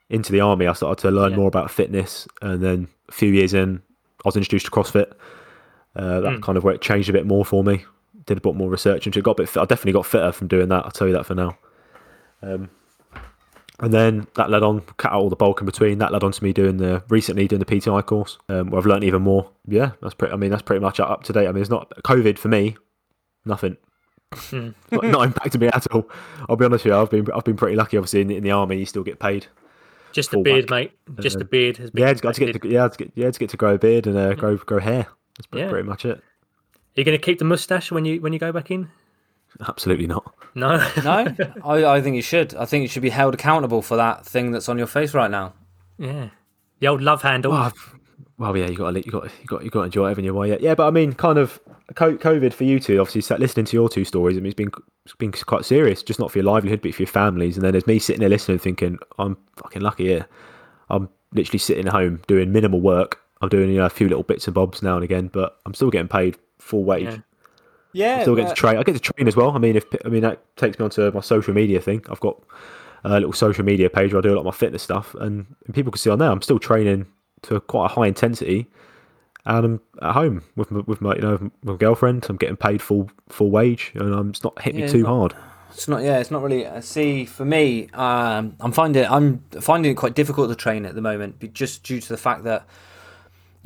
into the army i started to learn Yeah. more about fitness. And then a few years in i was introduced to crossfit. Uh, that kind of where it changed a bit more for me did a bit more research into it got a bit fit. i definitely got fitter from doing that i'll tell you that for now um, and then that led on, cut out all the bulk in between. That led on to me doing the recently doing the PTI course, um, where I've learned even more. Yeah, that's pretty. I mean, that's pretty much up to date. I mean, it's not COVID for me. Nothing. Hmm. not, not impacted me at all. I'll be honest with you. I've been I've been pretty lucky. Obviously, in, in the army, you still get paid. Just the Full beard, back. mate. Just the beard has been. Yeah, it's got to get to, yeah, to get, yeah, to get to grow a beard and uh, grow grow hair. That's pretty, Yeah. pretty much it. Are you going to keep the mustache when you when you go back in? Absolutely not. No. No, I, I think you should. I think you should be held accountable for that thing that's on your face right now. yeah. The old love handle. Well, well, yeah, you got to you got you got you got to enjoy it, haven't you? Why, yeah, yeah. But I mean, kind of COVID for you two. Obviously, sat listening to your two stories. I mean, it's been it's been quite serious, just not for your livelihood, but for your families. And then there's me sitting there listening, thinking, I'm fucking lucky here. I'm literally sitting at home doing minimal work. I'm doing you know a few little bits and bobs now and again, but I'm still getting paid full wage. Yeah. Yeah, Still get but- to train. I get to train as well. I mean, if I mean that takes me onto my social media thing. I've got a little social media page where I do a lot of my fitness stuff, and, and people can see on there I'm still training to quite a high intensity, and I'm at home with my, with my you know my girlfriend. I'm getting paid full full wage, and I'm it's not hitting Yeah, me too not- hard. It's not. Yeah, it's not really. uh, See, for me, um, I'm finding I'm finding it quite difficult to train at the moment, just due to the fact that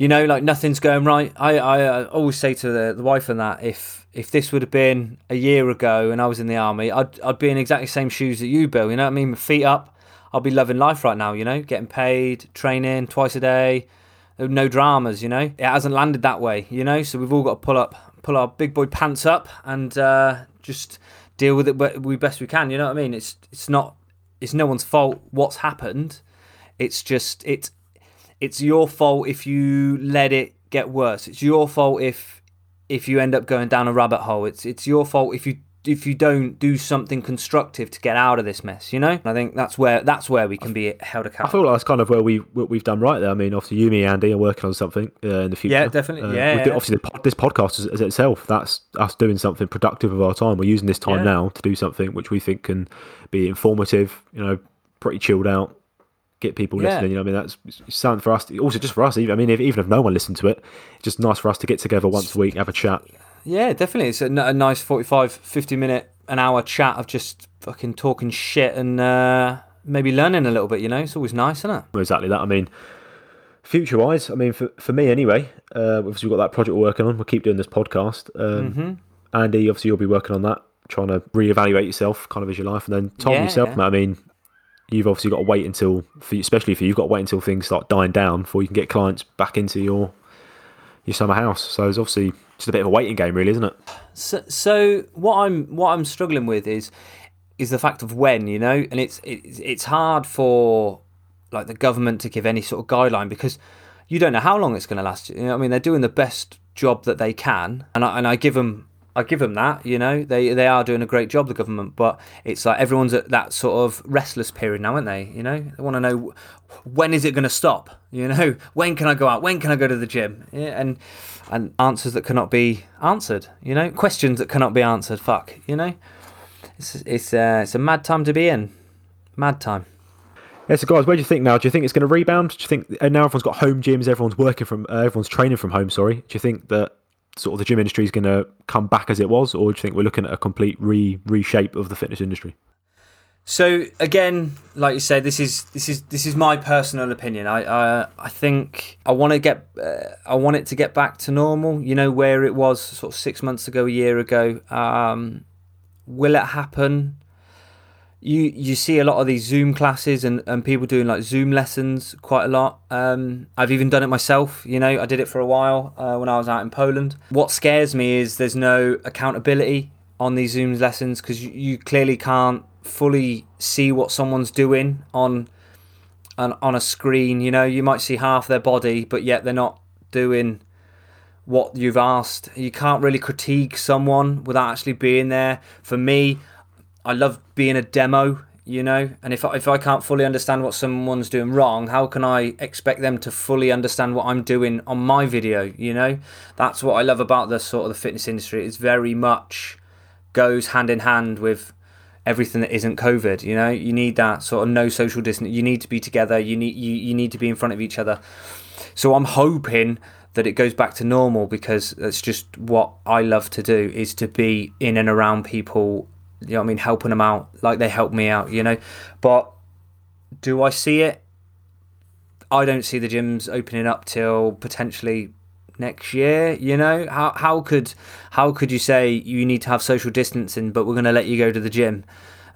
you know, like nothing's going right. I I uh, always say to the, the wife and that if if this would have been a year ago and I was in the army, I'd I'd be in exactly the same shoes that you, Bill. You know what I mean? My feet up. I'll be loving life right now. You know, getting paid, training twice a day, no dramas. You know, it hasn't landed that way. You know, so we've all got to pull up, pull our big boy pants up, and uh, just deal with it we best we can. You know what I mean? It's it's not it's no one's fault what's happened. It's just it's it's your fault if you let it get worse. It's your fault if if you end up going down a rabbit hole. It's it's your fault if you if you don't do something constructive to get out of this mess, you know. I think that's where that's where we can be held accountable. I feel like that's kind of where we we've done right there. I mean, obviously, you, me, Andy are working on something uh, in the future. Yeah, definitely. Uh, Yeah, yeah. obviously, pod, this podcast is, is itself. That's us doing something productive of our time. We're using this time Yeah. now to do something which we think can be informative. You know, pretty chilled out. Get people Yeah. listening. You know, I mean, that's something for us. Also, just for us. Even I mean, if, even if no one listened to it, it's just nice for us to get together once a week, have a chat. Yeah, definitely. It's a, n- a nice 45, 50 minute, an hour chat of just fucking talking shit and uh, maybe learning a little bit. You know, it's always nice, isn't it? Exactly that. I mean, future wise, I mean, for, for me anyway, uh, obviously we've got that project we're working on. We'll keep doing this podcast. Um, Mm-hmm. Andy, obviously you'll be working on that, trying to reevaluate yourself, kind of as your life, and then Tom Yeah, yourself. yeah. I mean, you've obviously got to wait until, for especially you, you've got to wait until things start dying down before you can get clients back into your your summer house. So it's obviously just a bit of a waiting game, really, isn't it? So, so what I'm what I'm struggling with is is the fact of when you know, and it's it's it's hard for like the government to give any sort of guideline because you don't know how long it's going to last. You know, I mean, they're doing the best job that they can, and I, and I give them. I give them that, you know, they they are doing a great job, the government, but it's like everyone's at that sort of restless period now, aren't they? You know, they want to know when is it going to stop? You know, when can I go out? When can I go to the gym? Yeah, and and answers that cannot be answered. You know, questions that cannot be answered. Fuck. You know, it's it's uh, it's a mad time to be in. Mad time. Yeah, so guys, where do you think now? Do you think it's going to rebound? Do you think and now everyone's got home gyms, everyone's working from, uh, everyone's training from home? Sorry, do you think that sort of the gym industry is going to come back as it was, or do you think we're looking at a complete re reshape of the fitness industry? So again, like you said, this is this is this is my personal opinion. I I think I want to get uh, I want it to get back to normal. You know where it was sort of six months ago, a year ago. Um, will it happen? You you see a lot of these Zoom classes and, and people doing like Zoom lessons quite a lot. Um, I've even done it myself. You know, I did it for a while uh, when I was out in Poland. What scares me is there's no accountability on these Zoom lessons because you, you clearly can't fully see what someone's doing on on on a screen. You know, you might see half their body, but yet they're not doing what you've asked. You can't really critique someone without actually being there. For me, I love being a demo, you know, and if I, if I can't fully understand what someone's doing wrong, how can I expect them to fully understand what I'm doing on my video, you know? That's what I love about the sort of the fitness industry. It's very much goes hand in hand with everything that isn't covid you know? You need that sort of no social distance. You need to be together. You need you, you need to be in front of each other. So i'm hoping that it goes back to normal because that's just what i love to do is to be in and around people you know what i mean helping them out like they help me out you know? But do i see it? I don't see the gyms opening up till potentially next year you know? How how could how could you say you need to have social distancing but we're going to let you go to the gym?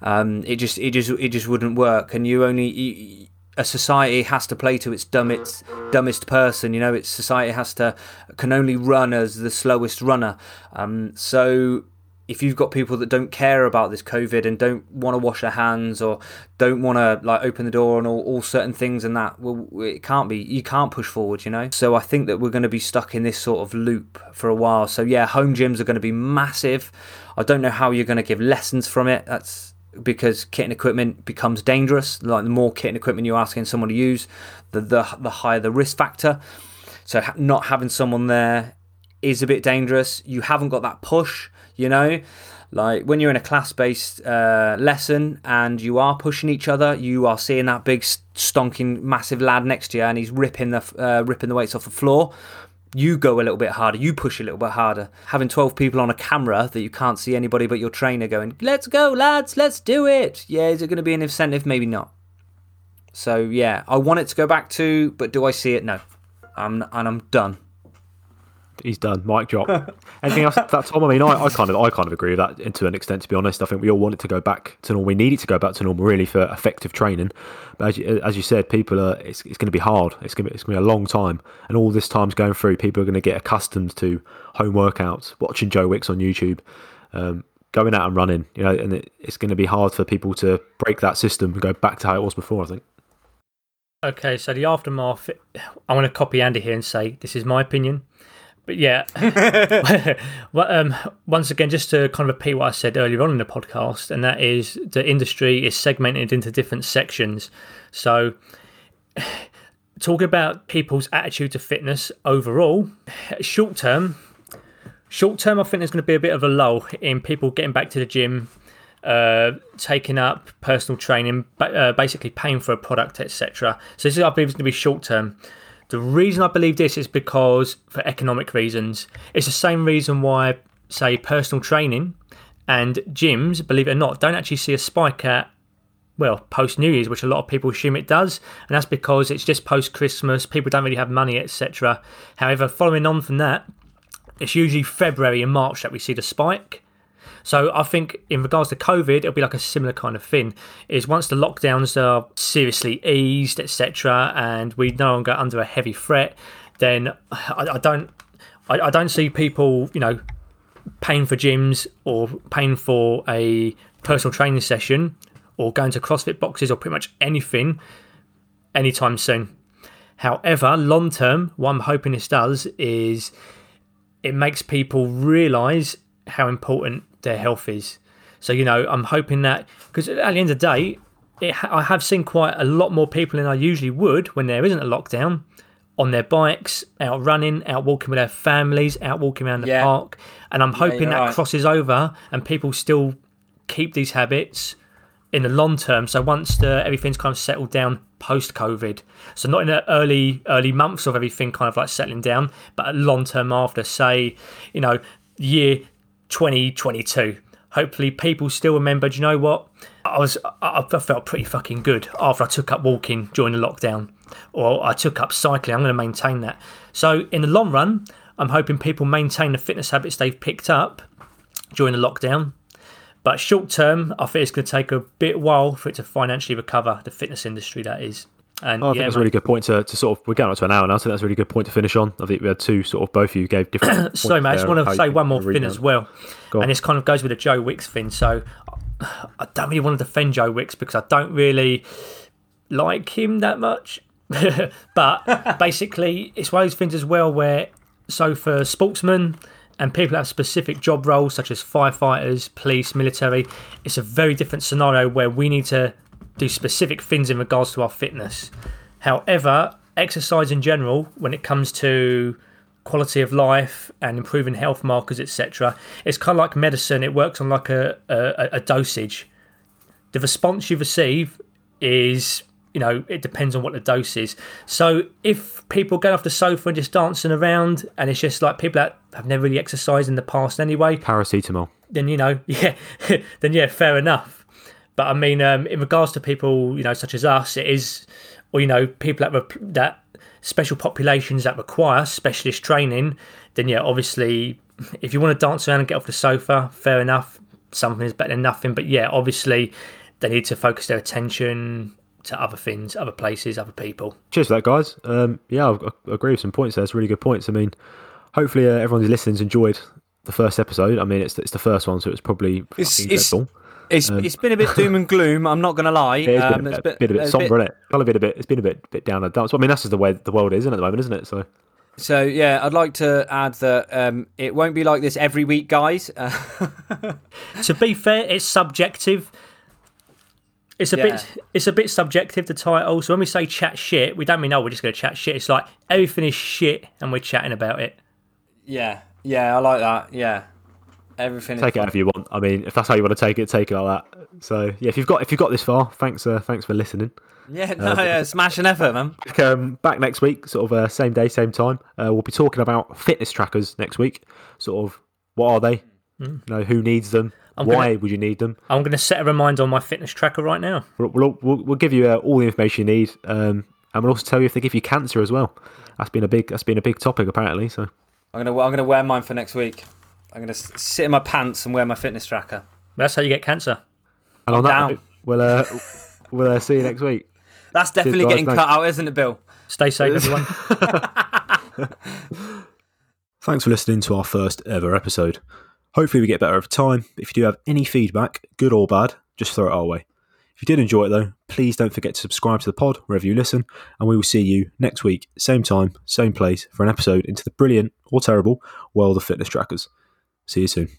Um it just it just it just wouldn't work and you only you, a society has to play to its dumbest dumbest person you know? Its society has to can only run as the slowest runner. Um so if you've got people that don't care about this COVID and don't want to wash their hands or don't want to like open the door and all, all certain things and that, well, it can't be. You can't push forward, you know. So I think that we're going to be stuck in this sort of loop for a while. So yeah, home gyms are going to be massive. I don't know how you're going to give lessons from it. That's because kit and equipment becomes dangerous. Like the more kit and equipment you're asking someone to use, the the, the higher the risk factor. So not having someone there is a bit dangerous. You haven't got that push, you know. Like when you're in a class-based uh, lesson and you are pushing each other, you are seeing that big stonking massive lad next to you, and he's ripping the uh, ripping the weights off the floor. You go a little bit harder. You push a little bit harder. Having 12 people on a camera that you can't see anybody but your trainer going, "Let's go, lads! Let's do it!" Yeah, is it going to be an incentive? Maybe not. So yeah, I want it to go back to, but do I see it? No. I'm and I'm done. He's done. Mic drop. Anything else? That Tom. I mean, I, I kind of, I kind of agree with that to an extent. To be honest, I think we all want it to go back to normal. We need it to go back to normal, really, for effective training. But as you, as you said, people are. It's, it's going to be hard. It's going to be, it's going to be a long time, and all this time's going through. People are going to get accustomed to home workouts, watching Joe Wicks on YouTube, um, going out and running. You know, and it, it's going to be hard for people to break that system and go back to how it was before. I think. Okay, so the aftermath. I want to copy Andy here and say this is my opinion. But yeah, well, um, once again, just to kind of repeat what I said earlier on in the podcast, and that is the industry is segmented into different sections. So, talking about people's attitude to fitness overall, short term, short term, I think there's going to be a bit of a lull in people getting back to the gym, uh, taking up personal training, uh, basically paying for a product, etc. So this is, I believe, is going to be short term. The reason I believe this is because, for economic reasons, it's the same reason why, say, personal training and gyms, believe it or not, don't actually see a spike at, well, post New Year's, which a lot of people assume it does. And that's because it's just post Christmas, people don't really have money, etc. However, following on from that, it's usually February and March that we see the spike. So I think in regards to COVID, it'll be like a similar kind of thing. Is once the lockdowns are seriously eased, etc., and we no longer under a heavy threat, then I, I don't, I, I don't see people, you know, paying for gyms or paying for a personal training session or going to CrossFit boxes or pretty much anything anytime soon. However, long term, what I'm hoping this does is it makes people realize how important their health is. So, you know, I'm hoping that because at the end of the day, it, I have seen quite a lot more people than I usually would when there isn't a lockdown on their bikes, out running, out walking with their families, out walking around the Yeah. park. And I'm hoping you're that right. crosses over and people still keep these habits in the long term. So once the, everything's kind of settled down post COVID, so not in the early early months of everything kind of like settling down, but long term after, say, you know, year 2022. Hopefully, people still remember. Do you know what? I was I, I felt pretty fucking good after I took up walking during the lockdown, or I took up cycling. I'm going to maintain that. So in the long run, I'm hoping people maintain the fitness habits they've picked up during the lockdown. But short term, I think it's going to take a bit while for it to financially recover the fitness industry. That is, and Oh, I think that's a really good point to, to sort of. We're getting up to an hour now, so that's a really good point to finish on. I think we had two sort of both of you gave different. so, mate. I just want to say one more thing as well, on. and this kind of goes with the Joe Wicks thing. So I don't really want to defend Joe Wicks because I don't really like him that much. but basically, it's one of those things as well where, so for sportsmen and people that have specific job roles such as firefighters, police, military, it's a very different scenario where we need to do specific things in regards to our fitness. However, exercise in general, when it comes to quality of life and improving health markers, etc., it's kind of like medicine. It works on like a, a, a dosage. The response you receive is, you know, it depends on what the dose is. So if people go off the sofa and just dancing around, and it's just like people that have never really exercised in the past anyway, Paracetamol. then you know, yeah, then yeah, fair enough. But I mean, um, in regards to people, you know, such as us, it is, or you know, people that rep- that special populations that require specialist training, then yeah, obviously, if you want to dance around and get off the sofa, fair enough. Something is better than nothing. But yeah, obviously, they need to focus their attention to other things, other places, other people. Cheers for that, guys. Um, yeah, I, I agree with some points there. It's really good points. I mean, hopefully uh, everyone who's listening's enjoyed the first episode. I mean, it's it's the first one, so it's probably It's- fucking it's- dreadful. It's it's been a bit doom and gloom. I'm not going to lie. It has Um, been, a it's bit, been a bit it's somber, isn't it? Kind of been a bit. It's been a bit bit down the dumps. I mean, that's just the way the world is, isn't it, at the moment, isn't it? So So yeah, I'd like to add that um, it won't be like this every week, guys. Uh, to be fair, it's subjective. It's a Yeah. bit it's a bit subjective the title. So when we say chat shit, we don't mean oh we're just gonna chat shit. It's like everything is shit and we're chatting about it. yeah, yeah, I like that. Yeah, everything. take it is however you want. I mean, if that's how you want to take it, take it like that. So yeah, if you've got if you've got this far, thanks uh, thanks for listening. Yeah, no, yeah, smash an effort, man. Um, back next week, sort of uh, same day, same time. Uh, we'll be talking about fitness trackers next week. Sort of what are they? You know, who needs them? I'm Why gonna- would you need them? I'm gonna set a reminder on my fitness tracker right now. We'll, we'll, we'll, we'll give you uh, all the information you need, um, and we'll also tell you if they give you cancer as well. That's been a big that's been a big topic apparently. So I'm gonna I'm gonna wear mine for next week. I'm gonna sit in my pants and wear my fitness tracker. That's how you get cancer. and on that, down. note, we'll uh, we'll uh, see you next week. That's definitely guys, getting thanks. cut out, isn't it, Bill? Stay safe, everyone. Thanks for listening to our first ever episode. Hopefully, we get better over time. If you do have any feedback, good or bad, just throw it our way. If you did enjoy it though, please don't forget to subscribe to the pod wherever you listen, and we will see you next week, same time, same place, for an episode into the brilliant or terrible world of fitness trackers. See you soon.